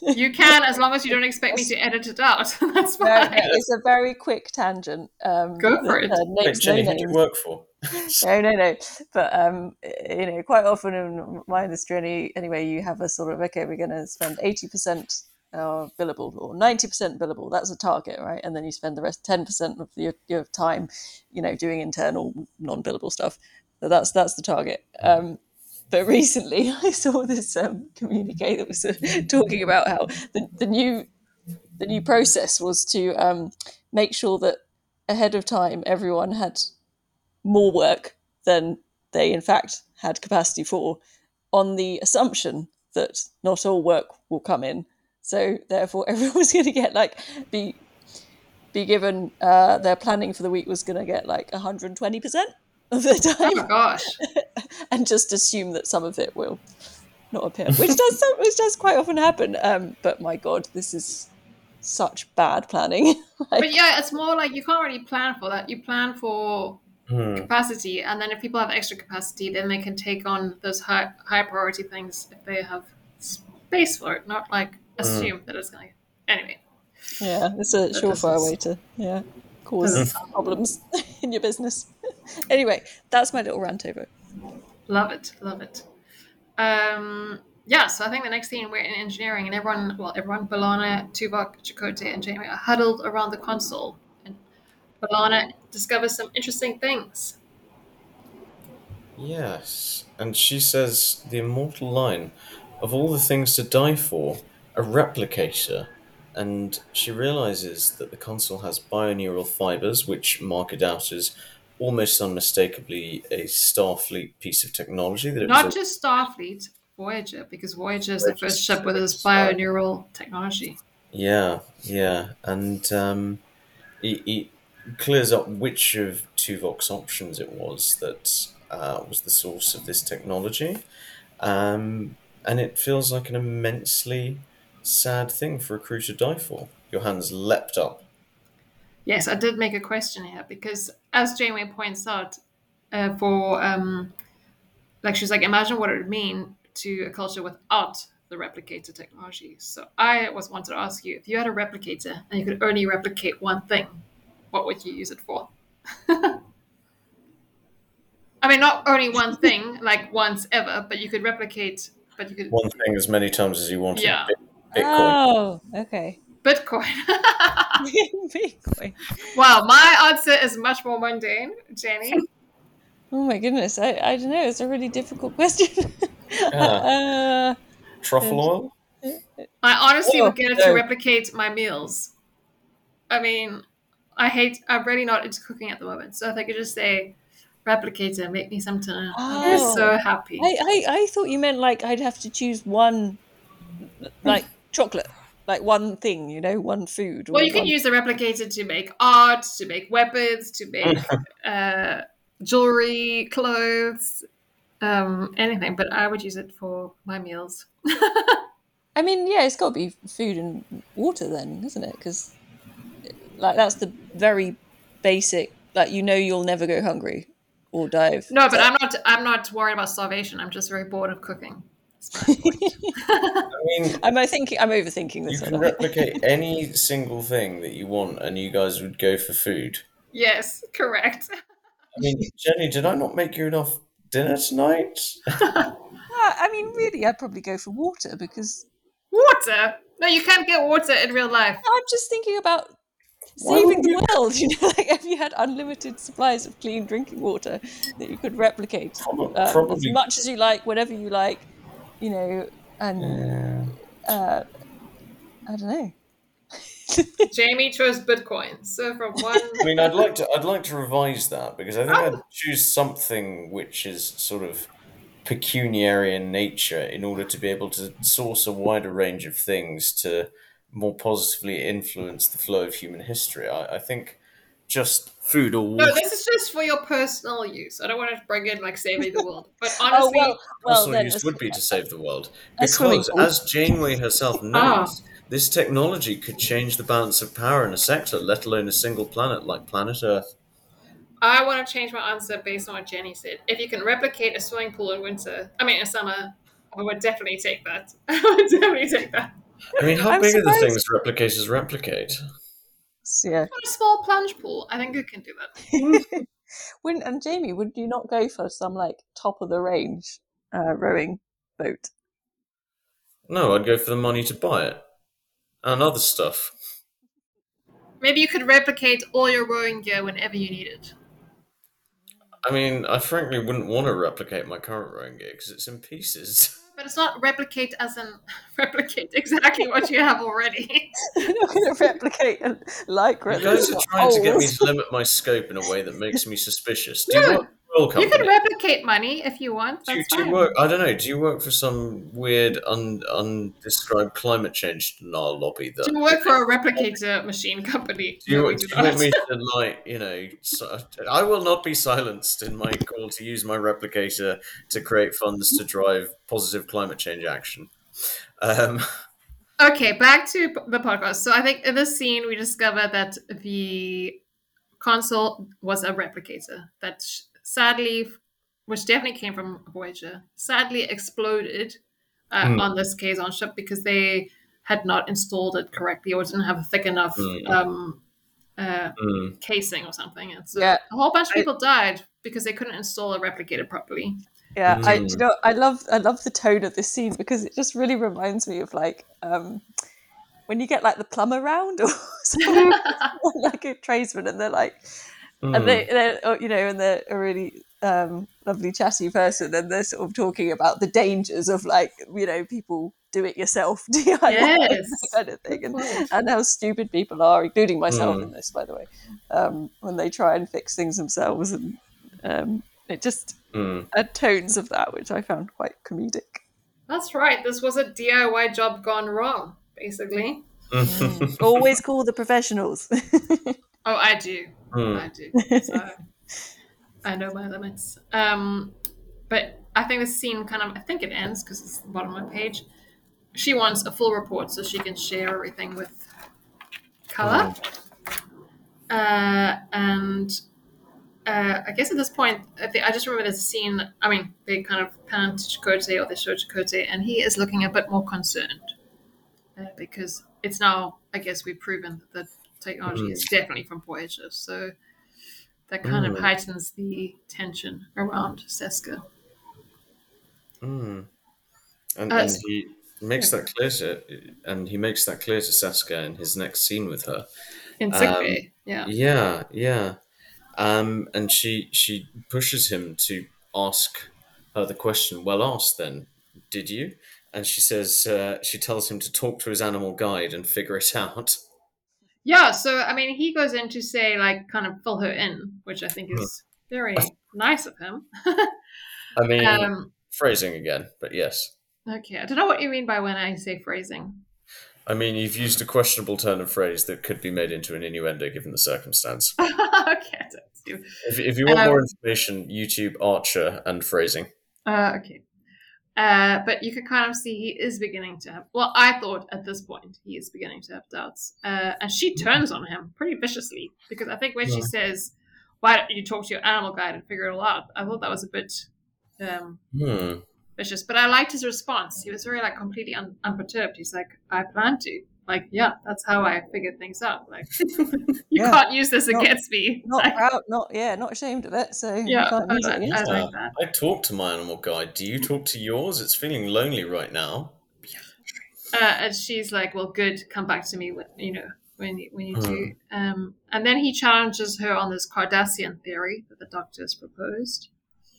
You can, as long as you don't expect me to edit it out. That's No, fine. no, it's a very quick tangent. Um, Go for it. uh, Wait, Jenny, no who do you work for? no, no, no. But um, you know, quite often in my industry, any- anyway, you have a sort of okay, we're going to spend eighty percent uh, billable or ninety percent billable. That's a target, right? And then you spend the rest ten percent of your, your time, you know, doing internal non-billable stuff. So that's that's the target. Um, but recently, I saw this um, communique that was uh, talking about how the, the new the new process was to um, make sure that ahead of time everyone had more work than they in fact had capacity for on the assumption that not all work will come in. So therefore everyone's going to get like be be given uh, their planning for the week was going to get like 120% of their Oh time my gosh. and just assume that some of it will not appear which does some, which does quite often happen um, but my god this is such bad planning Like, But yeah, it's more like you can't really plan for that. You plan for Hmm. capacity, and then if people have extra capacity, then they can take on those high high priority things if they have space for it, not like assume that it's going to. Anyway, yeah it's a surefire way to yeah cause Doesn't problems in your business. anyway, that's my little rant over. Love it, love it. Um, yeah, so I think the next scene we're in engineering, and everyone, well, everyone, B'Elanna, Tuvok, Chakotay, and Jamie are huddled around the console, and B'Elanna discovers some interesting things. Yes, and she says the immortal line of all the things to die for, a replicator. And she realizes that the console has bioneural fibers, which mark it out as almost unmistakably a Starfleet piece of technology. That it Not was a- just Starfleet, Voyager, because Voyager is the first ship with this bioneural technology. Yeah, yeah, and um, it, it clears up which of Tuvok's options it was that uh, was the source of this technology, um, and it feels like an immensely sad thing for a crew to die for. Your hands leapt up. Yes, I did make a question here because, as Janeway points out, uh, for um, like she's like, imagine what it would mean to a culture without the replicator technology. So I was wanted to ask you if you had a replicator and you could only replicate one thing, what would you use it for? I mean, not only one thing, like once ever, but you could replicate, but you could One thing as many times as you wanted. Yeah. Bit- Bitcoin. Oh, okay. Bitcoin. Bitcoin. wow, my answer is much more mundane, Jenny. Oh my goodness, I, I don't know. It's a really difficult question. uh, Truffle oil. I honestly Oh, would get it to replicate my meals. I mean, I hate. I'm really not into cooking at the moment, so if I could just say, replicate it, make me some dinner, I'd be Oh. so happy. I, I, I thought you meant like I'd have to choose one, like chocolate, like one thing, you know, one food. well, you can one- use the replicator to make art, to make weapons, to make uh, jewelry, clothes, um, anything. But I would use it for my meals. I mean, yeah, it's got to be food and water then, isn't it? Because, like, that's the very basic. Like, you know, you'll never go hungry or die. of- No, but I'm not. I'm not worried about starvation. I'm just very bored of cooking. I mean, Am thinking? I'm overthinking this. you this. can I think. replicate any single thing that you want, and you guys would go for food. Yes, correct. I mean, Jenny, did I not make you enough dinner tonight? I mean, really, I'd probably go for water because Water? No, you can't get water in real life. I'm just thinking about saving the world. You know, like if you had unlimited supplies of clean drinking water that you could replicate Prob- um, as much as you like, whatever you like, you know, and Yeah. uh, I don't know. Jamie chose Bitcoin. So from one, I mean, I'd like to. I'd like to revise that because I think Oh. I'd choose something which is sort of pecuniary in nature in order to be able to source a wider range of things to more positively influence the flow of human history. I, I think just food or no, this is just for your personal use. I don't want to bring in like saving the world, but Oh honestly, well, well personal use would be to save the world because, as Janeway herself knows, Ah. this technology could change the balance of power in a sector, let alone a single planet like planet Earth. I want to change my answer based on what Jenny said. If you can replicate a swimming pool in winter, I mean in summer, I would definitely take that. I would definitely take that. I mean, how I'm big are the things replicators replicate? So, yeah. A small plunge pool. I think you can do that. Wouldn't and Jamie, would you not go for some like top of the range uh, rowing boat? No, I'd go for the money to buy it and other stuff. Maybe you could replicate all your rowing gear whenever you need it. I mean, I frankly wouldn't want to replicate my current rowing gear because it's in pieces. But it's not replicate as in replicate exactly what you have already. You're not going to replicate a lycra. You guys are got trying to get me to limit my scope in a way that makes me suspicious. Do you No, work for an oil You can replicate money if you want. do, you, do you work? I don't know. Do you work for some weird, un, undescribed climate change denial lobby? That Do you work for a replicator machine company? Do you, No, do you want me to like you know? So, I will not be silenced in my call to use my replicator to create funds to drive positive climate change action. Um, Okay, back to the podcast. So I think in this scene we discover that the console was a replicator that sadly, which definitely came from Voyager, sadly exploded uh, Hmm. on this Kazon ship because they had not installed it correctly or didn't have a thick enough Hmm. um, uh, Mm. casing or something. And so Yeah. a whole bunch of I- people died because they couldn't install a replicator properly. Yeah, I Mm. you know I love I love the tone of this scene because it just really reminds me of like um when you get like the plumber round or something, like a tradesman and they're like Mm. and they they're oh, you know and they're a really um lovely chatty person and they're sort of talking about the dangers of like you know people do it yourself DIY Yes. kind of thing and, and how stupid people are including myself Mm. in this by the way um when they try and fix things themselves and um it just Mm. had tones of that, which I found quite comedic. That's right. This was a DIY job gone wrong, basically. Mm. Always call the professionals. Oh, I do. Mm. I do. So I know my limits. Um, but I think the scene kind of, I think it ends because it's the bottom of the page. She wants a full report so she can share everything with Culluh. Uh, and uh, I guess at this point, I, think, I just remember there's a scene. I mean, they kind of pan to Chakotay or they show Chakotay, and he is looking a bit more concerned uh, because it's now, I guess, we've proven that technology is definitely from Voyager. So that kind of Mm. heightens the tension around Seska. Mm. And, Uh, and he makes that clear to, and he makes that clear to Seska in his next scene with her. In Um, yeah. Yeah, yeah. Um, and she she pushes him to ask her the question. Well asked, then, did you? And she says uh, she tells him to talk to his animal guide and figure it out. Yeah, so I mean, he goes in to say, like, kind of fill her in, which I think is very nice of him. I mean, um, phrasing again, but yes. okay, I don't know what you mean by when I say phrasing. I mean, you've used a questionable turn of phrase that could be made into an innuendo given the circumstance. okay, I don't. If, if you want Um, more information, YouTube Archer and phrasing. Uh, okay. Uh, but you can kind of see he is beginning to have. Well, I thought at this point he is beginning to have doubts, uh, and she turns on him pretty viciously because I think when she says, "Why don't you talk to your animal guide and figure it all out?" I thought that was a bit um, Hmm. vicious, but I liked his response. He was very like completely un- unperturbed. He's like, "I plan to." Like, yeah, that's how I figured things out. Like, you Yeah. can't use this Not- against me. not Like, proud, not yeah, not ashamed of it. So you yeah, can't use I, it I, against I it. like that. I talk to my animal guide. Do you talk to yours? It's feeling lonely right now. uh, and she's like, "Well, good. Come back to me when you know when you, when you do." Hmm. Um, and then he challenges her on this Cardassian theory that the Doctor has proposed,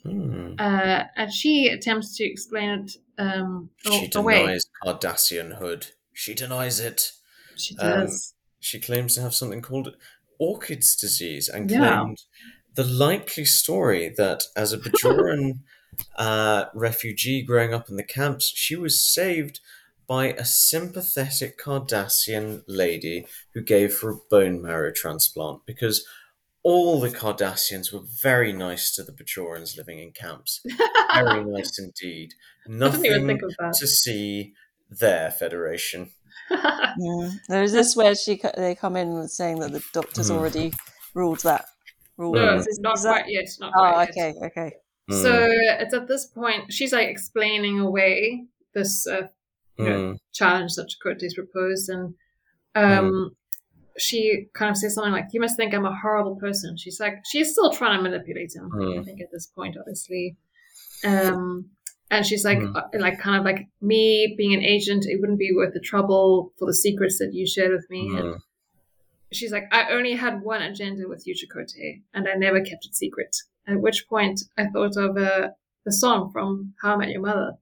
Hmm. uh, and she attempts to explain it um, She a- away. denies Cardassian hood. She denies it. She Um, does. She claims to have something called Orkett's disease and Yeah. claimed the likely story that as a Bajoran uh, refugee growing up in the camps, she was saved by a sympathetic Cardassian lady who gave her a bone marrow transplant because all the Cardassians were very nice to the Bajorans living in camps. Very nice indeed. Nothing even think of that. to see there, Federation. Yeah. There's this where she they come in saying that the doctor's Hmm. already ruled that. Ruled no, Mm. is- not is that- quite yet. Not Oh, quite yet. okay, okay. Hmm. So it's at this point she's like explaining away this uh, you know, Mm. challenge that Chakotay's proposed, and um, she kind of says something like, "You must think I'm a horrible person." She's like, she's still trying to manipulate him. I Mm. think at this point, obviously, um, and she's like, Mm. uh, like kind of like me being an agent, it wouldn't be worth the trouble for the secrets that you shared with me. And Mm. she's like, I only had one agenda with you, Chakotay, and I never kept it secret. At which point, I thought of uh, the song from How I Met Your Mother.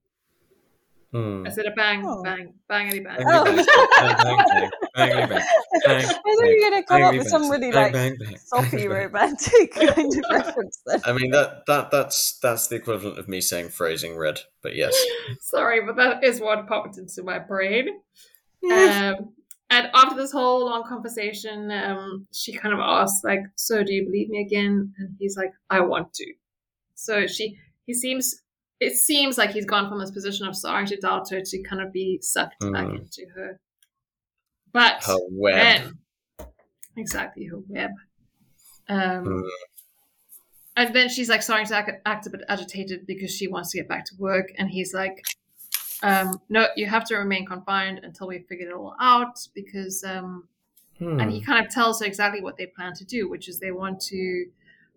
Mm. I said a bang, Oh. bang, bangity bang. Bang, Oh. bang, bang, bang, bang, bang, bang, bang, I thought you were going to come up with some really bang, like bang, bang, soppy bang, bang. romantic kind of reference then. I mean that that that's that's the equivalent of me saying phrasing red, but yes. Sorry, but that is what popped into my brain. Um, and after this whole long conversation, um, she kind of asks, like, "So, do you believe me again?" And he's like, "I want to." So she, he seems, it seems like he's gone from this position of sorry to doubt her to kind of be sucked back Mm. into her. But Her web. then, exactly her web. Um, Mm. and then she's like starting to act, act a bit agitated because she wants to get back to work. And he's like, um, no, you have to remain confined until we figure it all out because um, Hmm. and he kind of tells her exactly what they plan to do, which is they want to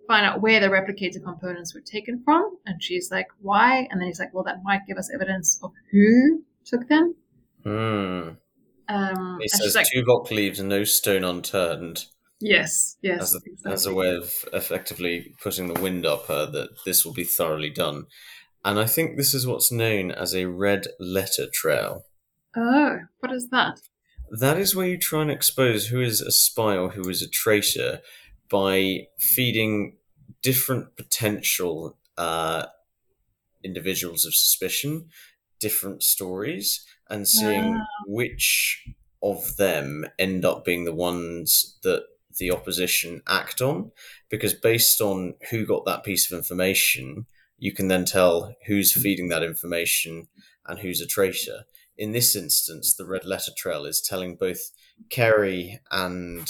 find out where the replicator components were taken from. And she's like, why? And then he's like, well, that might give us evidence of who took them. Hmm. Um, He says like, Tuvok leaves no stone unturned yes, yes. as a, exactly. as a way of effectively putting the wind up her that this will be thoroughly done. And I think this is what's known as a red letter trail. Oh, what is that? That is where you try and expose who is a spy or who is a traitor by feeding different potential uh, individuals of suspicion different stories and seeing which of them end up being the ones that the opposition act on. Because based on who got that piece of information, you can then tell who's feeding that information and who's a traitor. In this instance, the red letter trail is telling both Carey and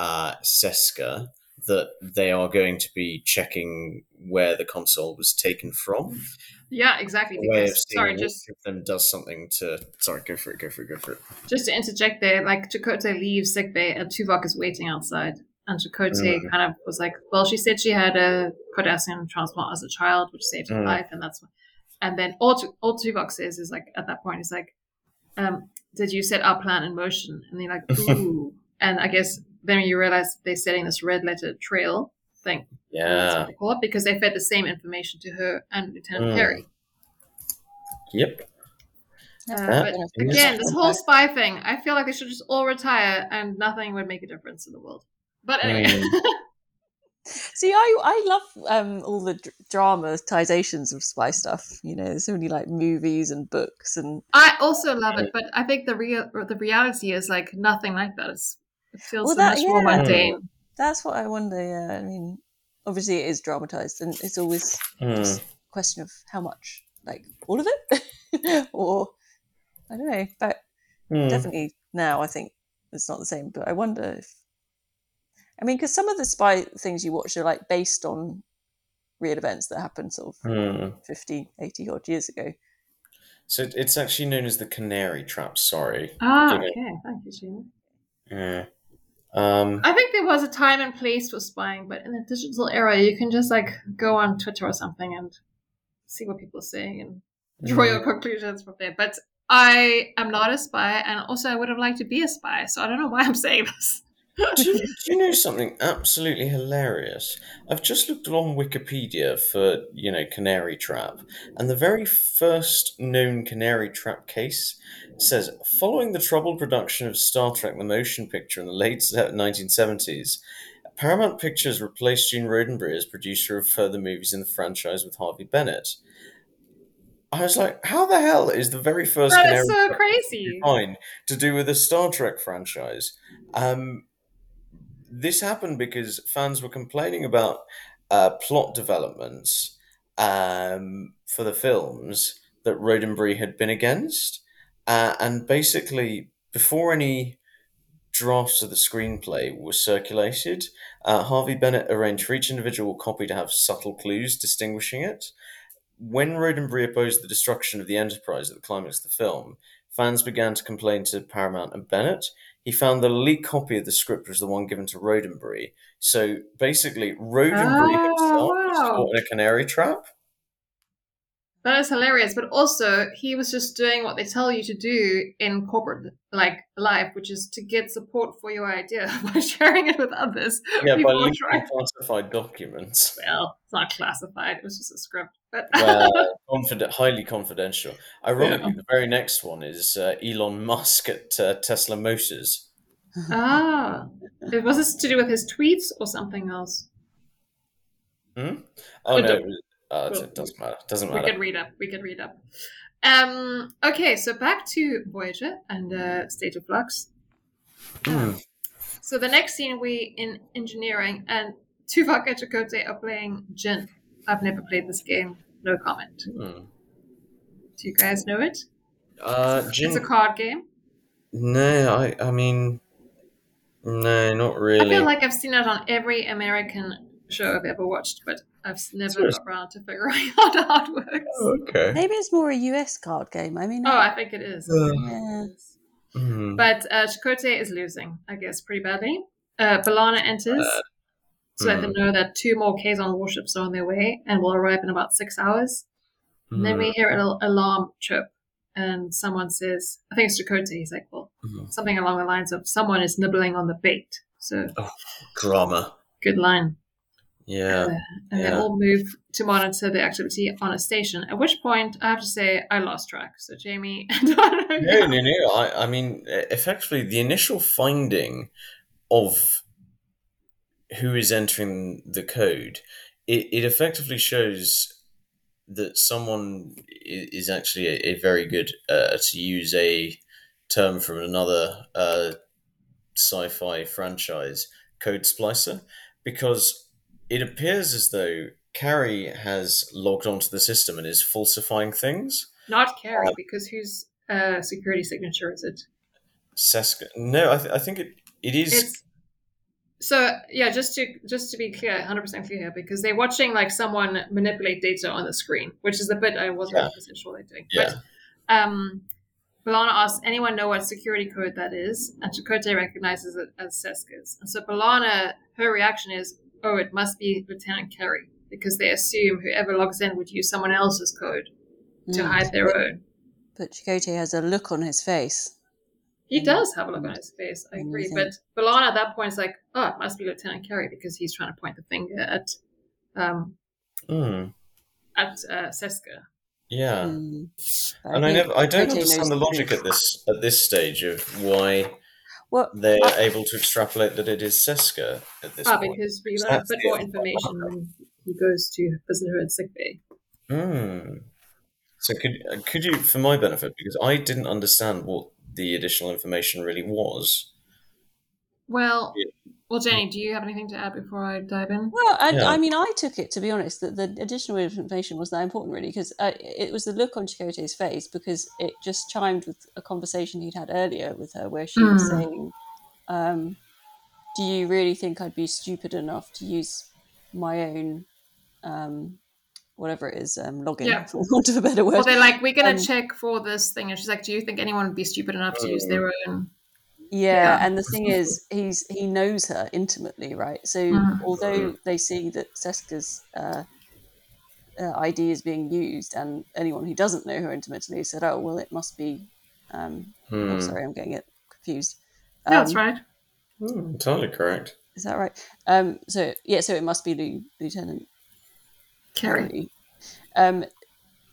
uh, Seska that they are going to be checking where the console was taken from. Yeah, exactly. A way of Because, sorry, just them does something to. Sorry, go for it. Go for it. Go for it. just to interject there, like Chakotay leaves sickbay and Tuvok is waiting outside. And Chakotay Mm. kind of was like, well, she said she had a Cardassian transplant as a child, which saved her Mm. life, and that's what. And then all, Tu- all Tuvok says is like, at that point, he's like, um, did you set our plan in motion? And they're like, ooh. and I guess then you realize they're setting this red letter trail thing. That's Yeah. what they call it, because they fed the same information to her and Lieutenant Mm. Perry. Yep. Uh, but again, this whole spy thing, I feel like they should just all retire and nothing would make a difference in the world. But anyway, See, I I love um, all the dr- dramatizations of spy stuff. You know, there's so many like movies and books, and I also love it. But I think the real the reality is like nothing like that. It's, it feels Well, so that- much more yeah. mundane. that's what I wonder. Yeah, I mean, obviously it is dramatized, and it's always just a question of how much, like all of it, or I don't know. But Hmm. definitely now, I think it's not the same. But I wonder if, I mean, because some of the spy things you watch are like based on real events that happened sort of Hmm. 50, 80 odd years ago. So it's actually known as the Canary Trap. Sorry. Ah, okay. Thank you, Sheena. Yeah. Um. I think there was a time and place for spying, but in the digital era, you can just like go on Twitter or something and see what people are saying and draw your conclusions from there. But I am not a spy, and also I would have liked to be a spy, so I don't know why I'm saying this. Do, you, do you know something absolutely hilarious? I've just looked on Wikipedia for, you know, canary trap, and the very first known canary trap case says following the troubled production of Star Trek the Motion Picture in the late 1970s, Paramount Pictures replaced Gene Roddenberry as producer of further movies in the franchise with Harvey Bennett. I was like, how the hell is the very first That canary is so trap crazy. to do with the Star Trek franchise. Um, this happened because fans were complaining about uh, plot developments um, for the films that Roddenberry had been against, uh, and basically before any drafts of the screenplay were circulated, uh, Harvey Bennett arranged for each individual copy to have subtle clues distinguishing it. When Roddenberry opposed the destruction of the Enterprise at the climax of the film, fans began to complain to Paramount and Bennett. He found the leaked copy of the script was the one given to Roddenberry. So basically, Roddenberry Oh, himself was wow. caught in a canary trap. That is hilarious. But also, he was just doing what they tell you to do in corporate like life, which is to get support for your idea by sharing it with others. Yeah, by before leaking classified documents. Well, it's not classified. It was just a script. But Well, confident, highly confidential. Ironically, the very next one is uh, Elon Musk at uh, Tesla Motors. ah, was this to do with his tweets or something else? Hmm? Oh no, uh, it- it doesn't matter. Doesn't matter. We could read up. We could read up. Um. Okay, so back to Voyager and uh, State of Flux. Hmm. So the next scene we in engineering and Tuvok and Chakotay are playing gin. I've never played this game. No comment. Hmm. Do you guys know it? Uh, It's gin, a card game. no, I, I mean, no, not really. I feel like I've seen it on every American show I've ever watched, but I've never Serious? got around to figuring out how it works. okay. Maybe it's more a US card game. I mean, Oh, I think it is. Uh. Yeah. Mm. But uh, Chakotay is losing, I guess, pretty badly. Uh, B'Elanna enters Bad. to let them Mm. know that two more Kazon warships are on their way and will arrive in about six hours. And then Mm. we hear an alarm chirp, and someone says, I think it's Chakotay. He's like, well, Mhm. something along the lines of, someone is nibbling on the bait. So, oh, Drama. good line. Yeah. Uh, and they Yeah. all move to monitor the activity on a station. At which point, I have to say, I lost track. So, Jamie, I don't know. No, no, no. I, I mean, effectively, the initial finding of who is entering the code, it, it effectively shows that someone is actually a, a very good, uh, to use a term from another uh, sci-fi franchise, code splicer, because it appears as though Carey has logged onto the system and is falsifying things. Not Carey, because whose uh, security signature is it? Seska. No, I, th- I think it it is. It's so yeah. Just to just to be clear, hundred percent clear here, because they're watching like someone manipulate data on the screen, which is the bit I wasn't Yeah. percent sure they're doing. yeah. But um, B'Elanna asks, anyone know what security code that is? And Chakotay recognizes it as Seska's. And so B'Elanna, her reaction is, oh, it must be Lieutenant Carey, because they assume whoever logs in would use someone else's code to Mm. hide their own. But Chakotay has a look on his face. He Mm. does have a look on his face, I agree. you But B'Elanna at that point is like, oh, it must be Lieutenant Carey because he's trying to point the finger at um, Mm, at uh, Seska. yeah. Mm. And I think never, I don't understand the the logic at this at this stage of why Well, they're able to extrapolate that it is Seska at this Ah, point. because we learn a bit more information when he goes to visit her at sickbay. Mm. So could uh, could you, for my benefit, because I didn't understand what the additional information really was. Well. Well, Jenny, do you have anything to add before I dive in? Well, I, Yeah. I mean, I took it to be honest that the additional information was that important, really, because uh, it was the look on Chakotay's face because it just chimed with a conversation he'd had earlier with her, where she was Hmm. saying, um, "Do you really think I'd be stupid enough to use my own, um, whatever it is, um, login, Yeah. for want of a better word?" Well, they're like, we're gonna Um, check for this thing, and she's like, do you think anyone would be stupid enough to use their own? Yeah, Yeah. and the thing is, he's he knows her intimately, right? So Mhm. although they see that Seska's uh, uh, ID is being used, and anyone who doesn't know her intimately said, "Oh, well, it must be." Um, Hmm. oh, sorry, I'm getting it confused. No, that's Um, right. Hmm, entirely correct. Is that right? Um, so yeah, so it must be Lieu- Lieutenant Carrie. Carey. Um,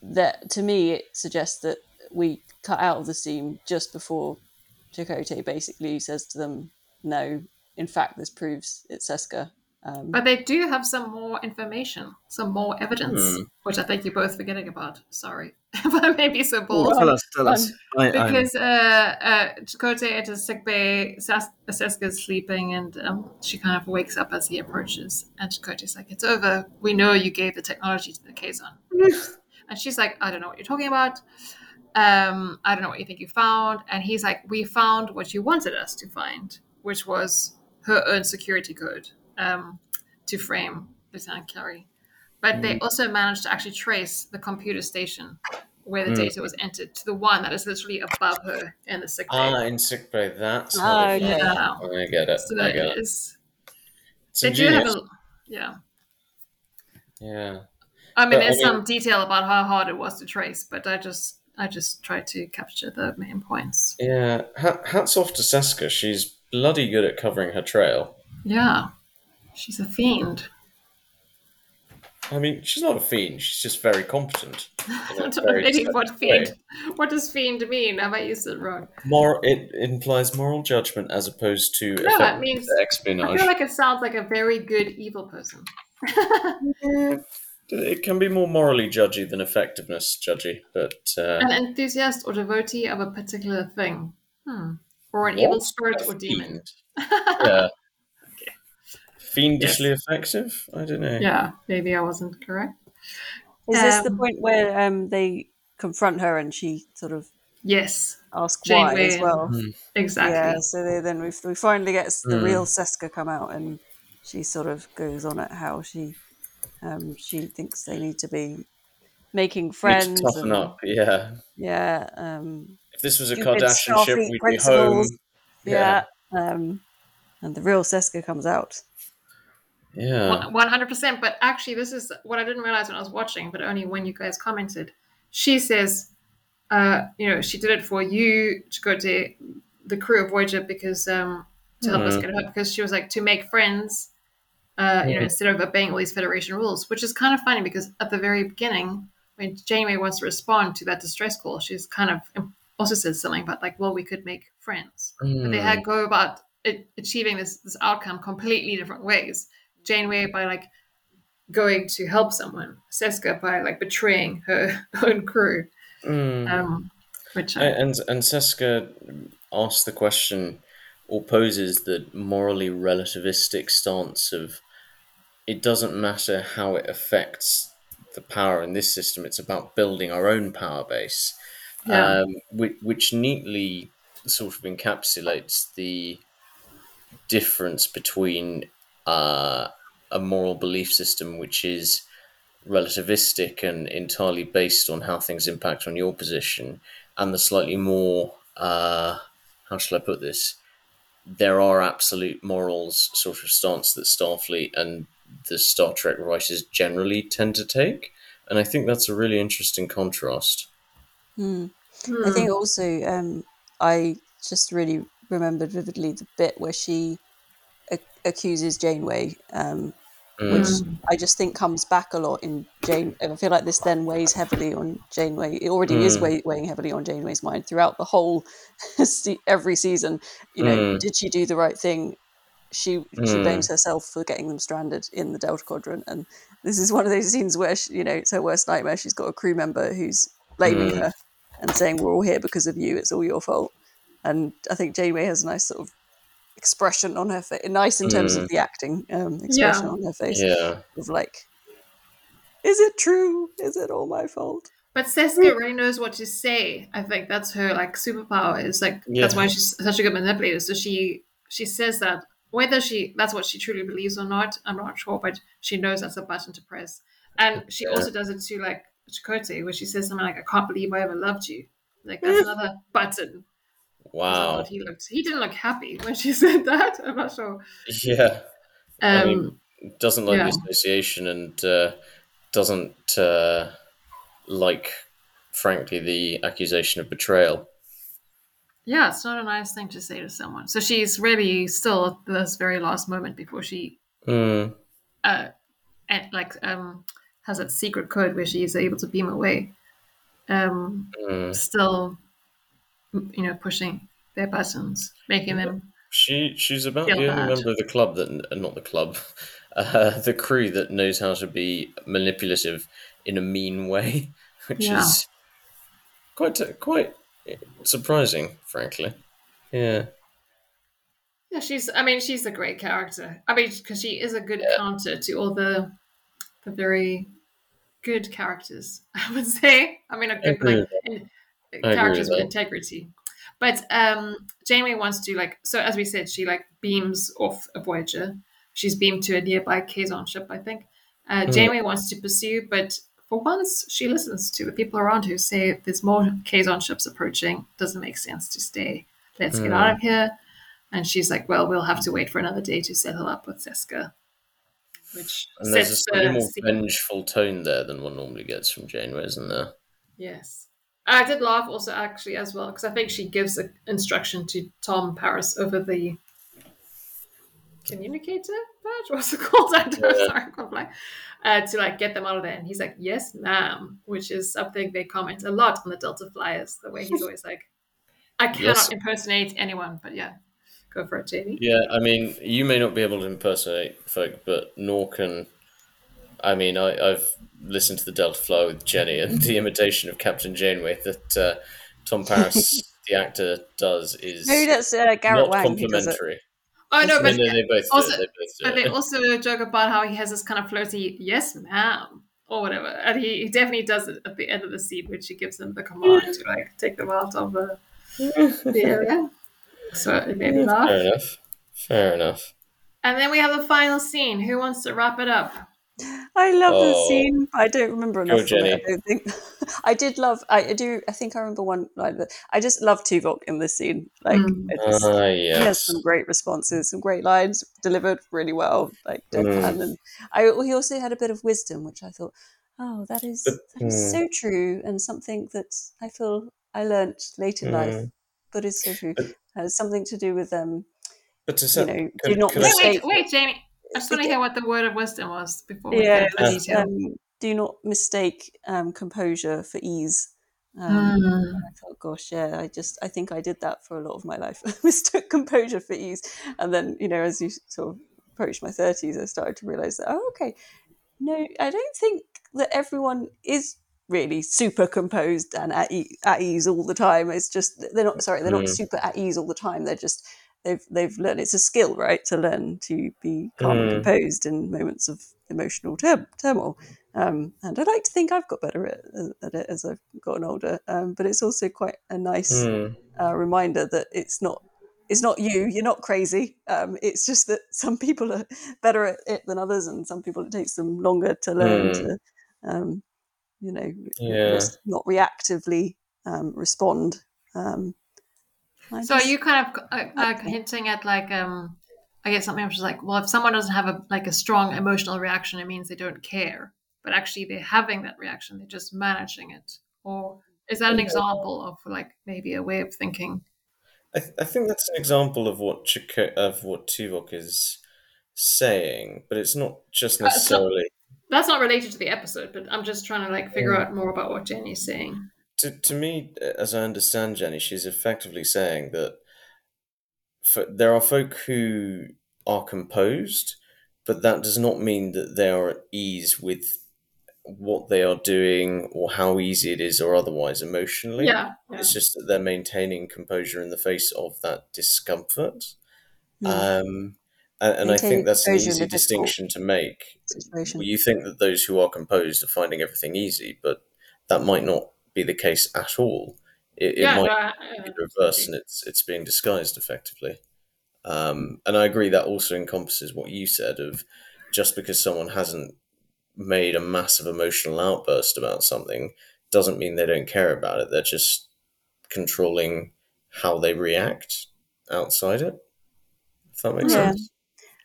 that to me, it suggests that we cut out of the scene just before Chakotay basically says to them, "No, in fact, this proves it's Seska." Um, But they do have some more information, some more evidence, Hmm. which I think you're both forgetting about. Sorry, if I may be so bold. tell us, tell us. I, I, because uh, uh, Chakotay enters sickbay, Sas- Seska's sleeping, and um, she kind of wakes up as he approaches. And Chakotay's like, "It's over. We know you gave the technology to the Kazon." and she's like, "I don't know what you're talking about. Um, I don't know what you think you found." And he's like, "We found what you wanted us to find, which was her own security code um, to frame Lieutenant Carey." But they also managed to actually trace the computer station where the Mm. data was entered to the one that is literally above her in the sick bay. Ah, in sick bay. That's Ah, how they okay. found yeah. it. I get it. So I that get it. is, It's they do have a, yeah. Yeah. I mean, But, I there's mean- some detail about how hard it was to trace, but I just, I just tried to capture the main points. Yeah. Hats off to Seska. She's bloody good at covering her trail. Yeah, she's a fiend. I mean, she's not a fiend. She's just very competent. in a I don't know really what specific way. fiend. What does fiend mean? Have I used it wrong? Mor- it implies moral judgment as opposed to No, it effective means- I feel like it sounds like a very good evil person. Yeah, it can be more morally judgy than effectiveness judgy, but uh, An enthusiast or devotee of a particular thing. Hmm. Or an evil spirit or demon. fiend. yeah, fiendishly effective. I don't know. Yeah, maybe I wasn't correct. is this the um, point where um, they confront her and she sort of Yes, asks Jane why as Wayne. well? exactly. Yeah, so they, then we, we finally get the Mm. real Seska come out, and she sort of goes on at how she um, she thinks they need to be making Need to friends. toughen and- up. Yeah, Yeah, um, If this was a Cardassian ship, we'd be home. principles. Yeah. Um, and the real Seska comes out. Yeah. One hundred percent. But actually, this is what I didn't realize when I was watching, but only when you guys commented. She says, uh, you know, she did it for you to go to the crew of Voyager because um, to help us Mhm. get out because she was like to make friends, uh, you know, instead of obeying all these Federation rules, which is kind of funny because at the very beginning, when Janeway wants to respond to that distress call, she's kind of also says something about like, well, we could make friends but they Mm. had go about it, achieving this this outcome completely different ways. Janeway by like going to help someone, Seska by like betraying her own crew. Mm. Um, which I, And and Seska asks the question or poses the morally relativistic stance of it doesn't matter how it affects the power in this system, it's about building our own power base. Yeah. Um, which, which neatly sort of encapsulates the difference between uh, a moral belief system which is relativistic and entirely based on how things impact on your position, and the slightly more uh, how shall I put this? There are absolute morals sort of stance that Starfleet and the Star Trek writers generally tend to take, and I think that's a really interesting contrast. Hmm. Hmm. I think also um, I just really remembered vividly the bit where she ac- accuses Janeway, um, which Mm. I just think comes back a lot in Jane. and I feel like this then weighs heavily on Janeway. It already is Mm. weigh, weighing heavily on Janeway's mind throughout the whole every season. You know, Mm. did she do the right thing? She she Mm. blames herself for getting them stranded in the Delta Quadrant, and this is one of those scenes where she, you know it's her worst nightmare. She's got a crew member who's blaming Mm. her and saying we're all here because of you. It's all your fault. And I think Janeway has a nice sort of expression on her face, nice in terms of the acting um, expression Yeah. on her face Yeah. of like, is it true? Is it all my fault? But Seska really knows what to say. I think that's her like superpower. Is like that's why she's such a good manipulator. So she she says that whether she that's what she truly believes or not, I'm not sure, but she knows that's a button to press. And she Yeah. also does it to like Chakotay, where she says something like, "I can't believe I ever loved you." Like that's another button. Wow. he looked. He didn't look happy when she said that. I'm not sure. Yeah. Um, I mean, doesn't like yeah. the association and uh, doesn't uh, like, frankly, the accusation of betrayal. Yeah, it's not a nice thing to say to someone. So she's really still at this very last moment before she Mm. uh, and like um, has that secret code where she is able to beam away. Um, Mm. still, you know, pushing their buttons, making them. She she's about the only bad. member of the club that not the club, uh, the crew that knows how to be manipulative in a mean way, which Yeah. is quite quite surprising, frankly. Yeah. Yeah, she's. I mean, she's a great character. I mean, because she is a good Yeah. counter to all the the very good characters. I would say. I mean, a good like in, characters with with integrity. But um, Janeway wants to like. So as we said, she like beams off a Voyager. She's beamed to a nearby Kazon ship, I think. Uh. Janeway wants to pursue, but for once, she listens to the people around who say there's more Kazon ships approaching. Doesn't make sense to stay. Let's get Hmm. out of here. And she's like, well, we'll have to wait for another day to settle up with Seska. Which And there's a slightly more scene. vengeful tone there than one normally gets from Janeway, isn't there? Yes. I did laugh also actually as well because I think she gives an instruction to Tom Paris over the communicator badge. What's it called? I don't. Yeah. Sorry, I can't play. Uh, to like get them out of there, and he's like, "Yes, ma'am," which is something they comment a lot on the Delta Flyers. The way he's always like, "I cannot Yes. impersonate anyone," but yeah, go for it, Jamie. Yeah, I mean, you may not be able to impersonate folk, but nor can. I mean, I, I've listened to the Delta Fly with Jenny, and the imitation of Captain Janeway that uh, Tom Paris, the actor, does is Maybe that's uh, Garrett not Wang who does it. complimentary. Oh no, but no, they both also- do. They both But they also joke about how he has this kind of flirty "yes, ma'am" or whatever, and he, he definitely does it at the end of the scene, which he gives him the command to like take them out of the, the area. So it made me laugh. Fair enough. Fair enough. And then we have the final scene. Who wants to wrap it up? I love the Oh. scene. I don't remember Go, enough it. I don't think. I did love. I, I do. I think I remember one line. But I just love Tuvok in this scene. Like Mm. it's, Ah, he has some great responses, some great lines delivered really well, like deadpan. Mm. And I, he also had a bit of wisdom, which I thought, oh, that is But- that is mm. so true, and something that I feel I learnt late in life, Mm. but it's so true. But- Has something to do with um, But to you know, could, do not Wait, wait, wait, Jamie. I just want to hear what the word of wisdom was before we Yeah, get into it's, detail. um, do not mistake um, composure for ease. Um, Mm. I thought, gosh, yeah, I just, I think I did that for a lot of my life. Mistook composure for ease. And then, you know, as you sort of approach my 30s, I started to realize that, oh, okay, no, I don't think that everyone is really super composed and at, e- at ease all the time. It's just, they're not, sorry, they're not Mm. super at ease all the time. They're just, they've, they've learned, it's a skill, right, to learn to be calm and Mm. composed in moments of emotional tur- turmoil. Um, and I like to think I've got better at, at it as I've gotten older. Um, but it's also quite a nice Mm. uh, reminder that it's not it's not you. You're not crazy. Um, it's just that some people are better at it than others, and some people it takes them longer to learn Mm. to, um, you know, Yeah. not reactively um, respond. Um, I So are you kind of uh, uh, hinting at like um I guess something which is like, well, if someone doesn't have a like a strong emotional reaction, it means they don't care. But actually, they're having that reaction. They're just managing it. Or is that an example of like maybe a way of thinking? I, th- I think that's an example of what Chiko- of what Tuvok is saying, but it's not just Uh, it's not- necessarily. That's not related to the episode, but I'm just trying to like figure Mm. out more about what Jenny's saying. To, to me, as I understand Jenny, she's effectively saying that for, there are folk who are composed, but that does not mean that they are at ease with what they are doing or how easy it is or otherwise emotionally. Yeah. yeah. It's just that they're maintaining composure in the face of that discomfort. Mm. Um, and, and I think that's an easy distinction to make. situation. You think that those who are composed are finding everything easy, but that might not be the case at all. It, it yeah, might no, I- I- be reverse, and it's it's being disguised effectively. Um, and I agree that also encompasses what you said of just because someone hasn't made a massive emotional outburst about something doesn't mean they don't care about it. They're just controlling how they react outside it. If that makes Yeah. sense.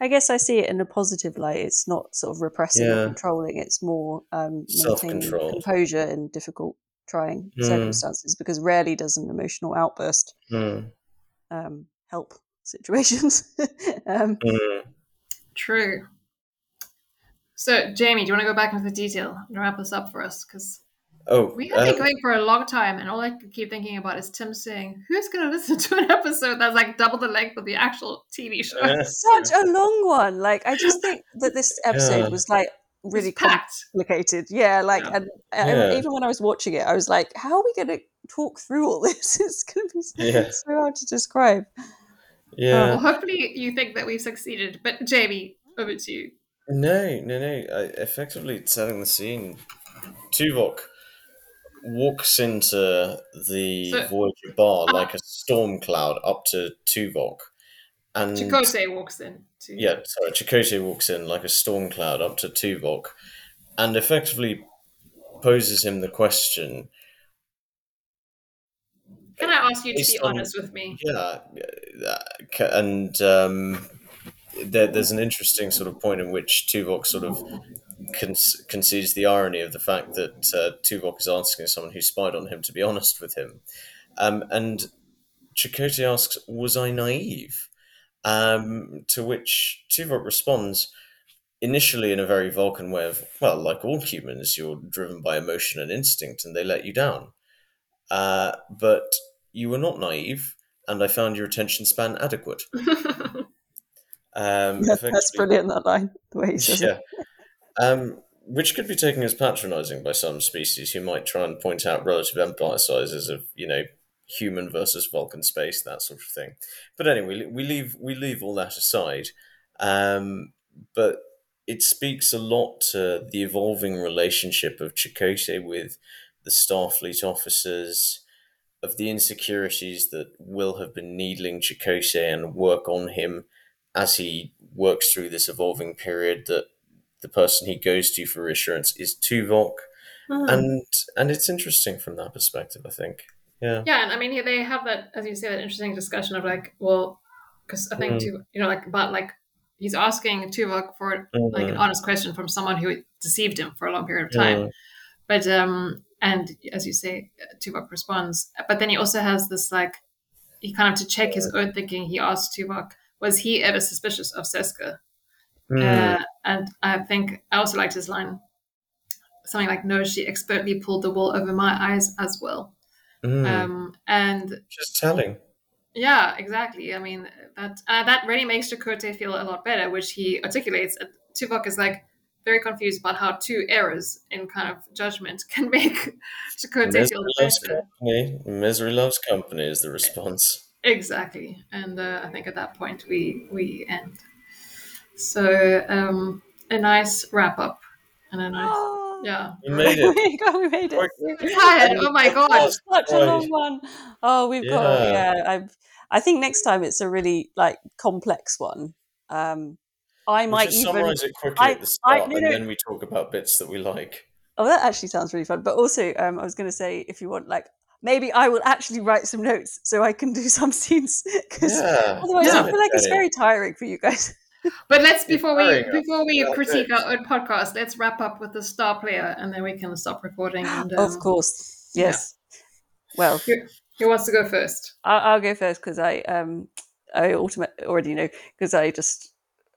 I guess I see it in a positive light. It's not sort of repressing or controlling. It's more um, maintaining Self-controlled. composure in difficult, trying Mm. circumstances. Because rarely does an emotional outburst Mm, um, help situations. um, mm. True. So, Jamie, do you want to go back into the detail and wrap this up for us? Because Oh, we have been uh, going for a long time, and all I keep thinking about is Tim saying, "Who's going to listen to an episode that's like double the length of the actual TV show?" such a long one. Like I just think that this episode Yeah. was like It's really complicated. Yeah, like Yeah. and uh, Yeah. even when I was watching it, I was like, "How are we going to talk through all this? It's going to be so, Yeah. so hard to describe." yeah. Well, hopefully, you think that we've succeeded. But Jamie, over to you. No, no, no. I, effectively setting the scene. Tuvok walks into the So- Voyager bar like a storm cloud up to Tuvok. And Chakotay walks in. Too. yeah, sorry, Chakotay walks in like a storm cloud up to Tuvok and effectively poses him the question. Can I ask you to be on- honest with me? Yeah, uh, and um, there, there's an interesting sort of point in which Tuvok sort of con- concedes the irony of the fact that uh, Tuvok is asking someone who spied on him to be honest with him. Um, and Chakotay asks, Was I naive? Um, to which Tuvok responds, initially in a very Vulcan way of, Well, like all humans, you're driven by emotion and instinct and they let you down. Uh, but you were not naive, and I found your attention span adequate. Um, That's, that's brilliant. That line, the way he says it. yeah. Um, which could be taken as patronising by some species who might try and point out relative empire sizes of, you know, human versus Vulcan space, that sort of thing. But anyway, we leave we leave all that aside. Um, but it speaks a lot to the evolving relationship of Chakotay with the Starfleet officers, of the insecurities that will have been needling Chakotay and work on him as he works through this evolving period that the person he goes to for reassurance is Tuvok, Hmm. and and it's interesting from that perspective. I think. Yeah. Yeah, and I mean, they have that, as you say, that interesting discussion of like, well, because I think, Mm. Tuvok, you know, like, about like, he's asking Tuvok for like an Mm. honest question from someone who deceived him for a long period of time. Mm. But, um, and as you say, Tuvok responds. But then he also has this like, he kind of to check his own thinking, he asks Tuvok, was he ever suspicious of Seska? Mm. Uh, and I think I also liked his line, something like, no, she expertly pulled the wool over my eyes as well. Mm. Um, and Just telling. yeah, exactly. I mean, that uh, that really makes Chakotay feel a lot better, which he articulates. And Tuvok is like very confused about how two errors in kind of judgment can make Chakotay Misery feel loves better. company. Misery loves company is the response. Exactly, and uh, I think at that point we we end. So um, a nice wrap up and a nice Oh, yeah. We made it. we got- we made it. Tired. Oh my god. That's such a long one. Oh, we've got Yeah. yeah. I I think next time it's a really like complex one. Um, I We'll might just even. summarize it quickly I- at the I- start, no, and no. then we talk about bits that we like. Oh, that actually sounds really fun. But also, um, I was going to say if you want, like, maybe I will actually write some notes so I can do some scenes because Yeah. otherwise Yeah. I feel like it's very tiring for you guys. But let's before we us. before we Yeah, critique good. our own podcast, let's wrap up with the star player, and then we can stop recording. And, um, of course, yeah. yes. Well, Who, who wants to go first? I'll, I'll go first because I um I ultimate already know because I just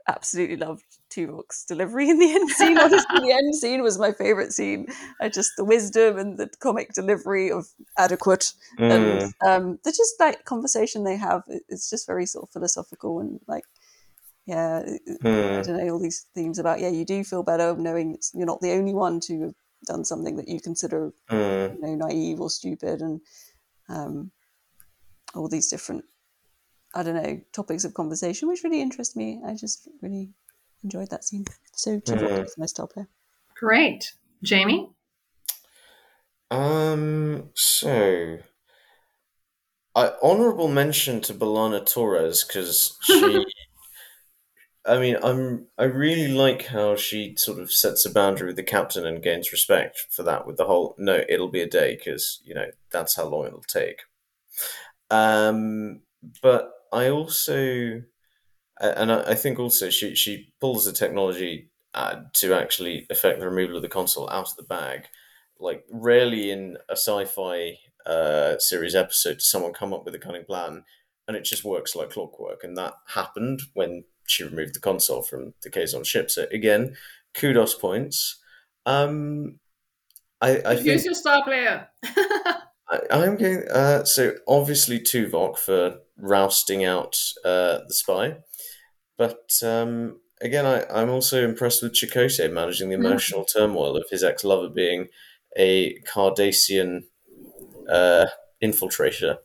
absolutely loved Two Tuvok's delivery in the end scene. Honestly, the end scene was my favorite scene. I just the wisdom and the comic delivery of adequate Mm. and um the just like conversation they have. It's just very sort of philosophical and like yeah, it- it- I Mm. don't know all these themes about yeah you do feel better knowing it's, you're not the only one to have done something that you consider Mm. you know naive or stupid and um, all these different I don't know topics of conversation which really interest me. I just really enjoyed that scene. So Tuvok Mm. is my star player. Great, Jamie. Um. So, I honorable mention to B'Elanna Torres because she. I mean, I'm. I really like how she sort of sets a boundary with the captain and gains respect for that. With the whole no, it'll be a day because you know that's how long it'll take. Um, but I also, and I, I think also she she pulls the technology uh, to actually affect the removal of the console out of the bag. Like rarely in a sci-fi uh, series episode does someone come up with a cunning plan and it just works like clockwork. And that happened when she removed the console from the Kazon ship. So again, kudos points. Um, I, I think Who's your star player? I, I'm going. Uh, so obviously Tuvok for rousting out uh, the spy, but um, again, I, I'm also impressed with Chakotay managing the Mm. emotional turmoil of his ex-lover being a Cardassian uh, infiltrator.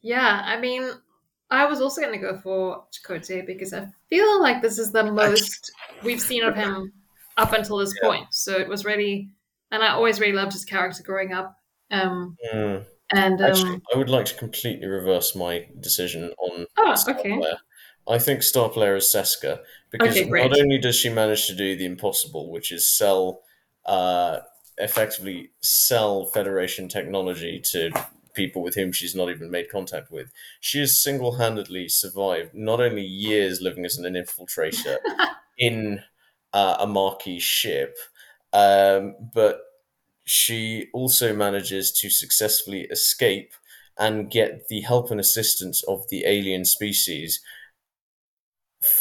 yeah, I mean, I was also going to go for Chakotay because I feel like this is the most we've seen of him up until this Yeah. point. So it was really, and I always really loved his character growing up. Um, Mm. and um, Actually, I would like to completely reverse my decision on oh, Star okay. Player. I think star player is Seska because Okay, not only does she manage to do the impossible, which is sell, uh, effectively sell Federation technology to people with whom she's not even made contact with, she has single-handedly survived not only years living as an infiltrator in uh, a Maquis ship, um, but she also manages to successfully escape and get the help and assistance of the alien species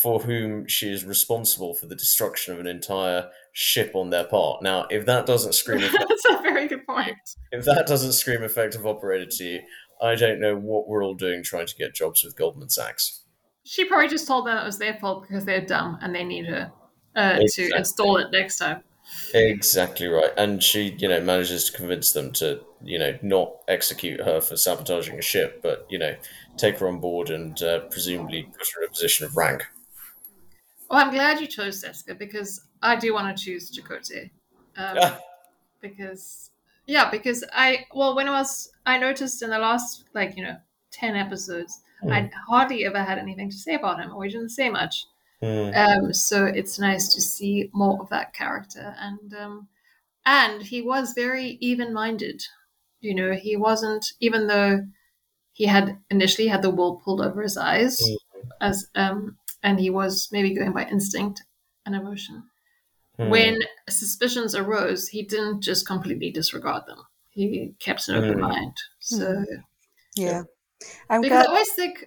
for whom she is responsible for the destruction of an entire ship on their part. Now, if that doesn't scream That's a very good point. if that doesn't scream effective operator to you, I don't know what we're all doing trying to get jobs with Goldman Sachs. She probably just told them it was their fault because they're dumb and they need her uh, Exactly. to install it next time. Exactly right. And she, you know, manages to convince them to, you know, not execute her for sabotaging a ship, but, you know, take her on board and uh, presumably put her in a position of rank. Well, I'm glad you chose Seska because I do want to choose Chakotay. Um, Ah. because, yeah, because I, well, when I was, I noticed in the last, like, you know, 10 episodes, Hmm. I hardly ever had anything to say about him or he didn't say much. Mm. Um, so it's nice to see more of that character, and um, and he was very even-minded. You know, he wasn't even though he had initially had the wool pulled over his eyes, Mm. as um, and he was maybe going by instinct and emotion. Mm. When suspicions arose, he didn't just completely disregard them. He kept an open Mm. mind. So Yeah. I'm because I always think,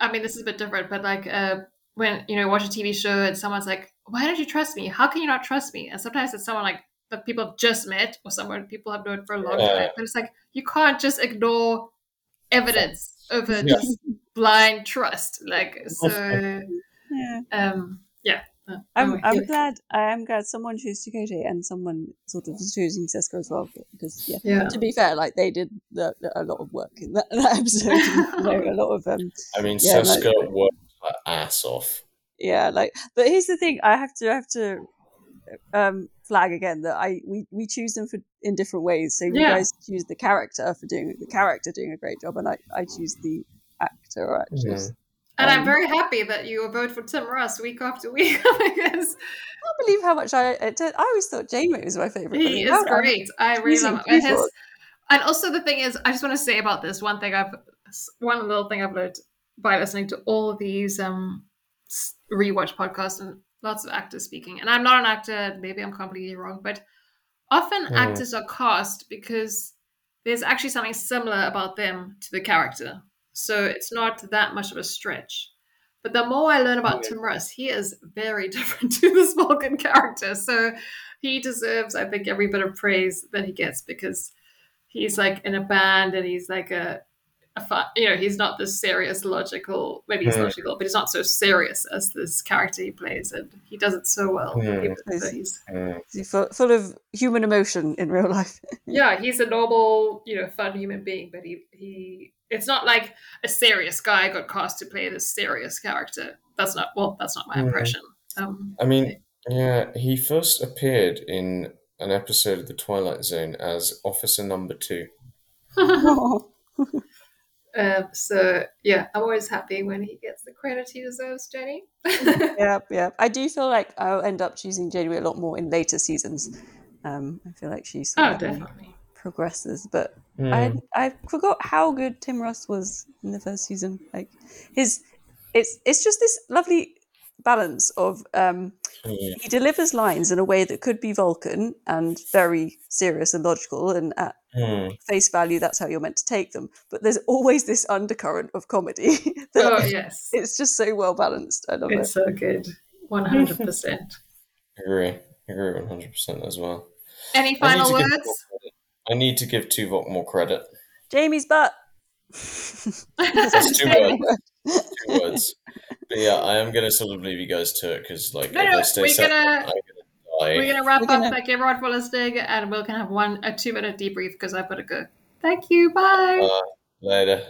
I mean, this is a bit different, but like uh, when you know watch a TV show and someone's like, "Why don't you trust me? How can you not trust me?" And sometimes it's someone like that people have just met or someone people have known for a long Yeah. time. But it's like you can't just ignore evidence over Yeah. just blind trust. Like so, Yeah. um, yeah. Uh, I'm, anyway. I'm glad. I am glad someone chose Chakotay and someone sort of was choosing Seska as well. Because yeah, yeah. to be fair, like they did the, the- a lot of work in that, that episode. you know, a lot of um, I mean, Yeah, no, Seska worked her ass off. yeah, like. But here's the thing: I have to I have to um flag again that I we we choose them for in different ways. So you Yeah. guys choose the character for doing the character doing a great job, and I I choose the actor or actress. And I'm Um, very happy that you vote for Tim Russ week after week because I can't believe how much I I, did- I always thought Jamie was my favorite. he is great. I really choosing love him. His, and also the thing is, I just want to say about this one thing I've one little thing I've learned by listening to all of these um rewatch podcasts and lots of actors speaking. And I'm not an actor, maybe I'm completely wrong, but often Mm. actors are cast because there's actually something similar about them to the character. So it's not that much of a stretch. But the more I learn about Tim Russ, he is very different to this Vulcan character. So he deserves, I think, every bit of praise that he gets because he's like in a band and he's like a fun, you know, he's not this serious, logical, maybe he's Hmm. logical, but he's not so serious as this character he plays. And he does it so well. Hmm. Even though he's Mm. He's full, full of human emotion in real life. yeah, he's a normal, you know, fun human being, but he he it's not like a serious guy got cast to play this serious character. That's not well, that's not my impression. Um I mean, yeah, he first appeared in an episode of The Twilight Zone as Officer Number Two. um, so yeah, I'm always happy when he gets the credit he deserves, Jenny. yeah, yeah. I do feel like I'll end up choosing Jenny a lot more in later seasons. Um, I feel like she sort oh, of definitely. progresses, but Mm. I I forgot how good Tim Russ was in the first season. Like his, it's it's just this lovely balance of um, Mm. he delivers lines in a way that could be Vulcan and very serious and logical, and at Mm. face value, that's how you're meant to take them. But there's always this undercurrent of comedy. that Oh yes. It's just so well balanced. I love It's it. so good. One hundred percent. Agree. Agree 100% as well. Any final to give words? I need to give Tuvok more credit. Jamie's butt. That's two words. Two words. But yeah, I am going to sort of leave you guys to it because, like, No, if no, I stay we're separate, gonna- I'm going to die. We're gonna wrap We're up. gonna- Thank you everyone for listening, and we're gonna have one a two minute debrief because I've got to go. Thank you. Bye. Uh, later.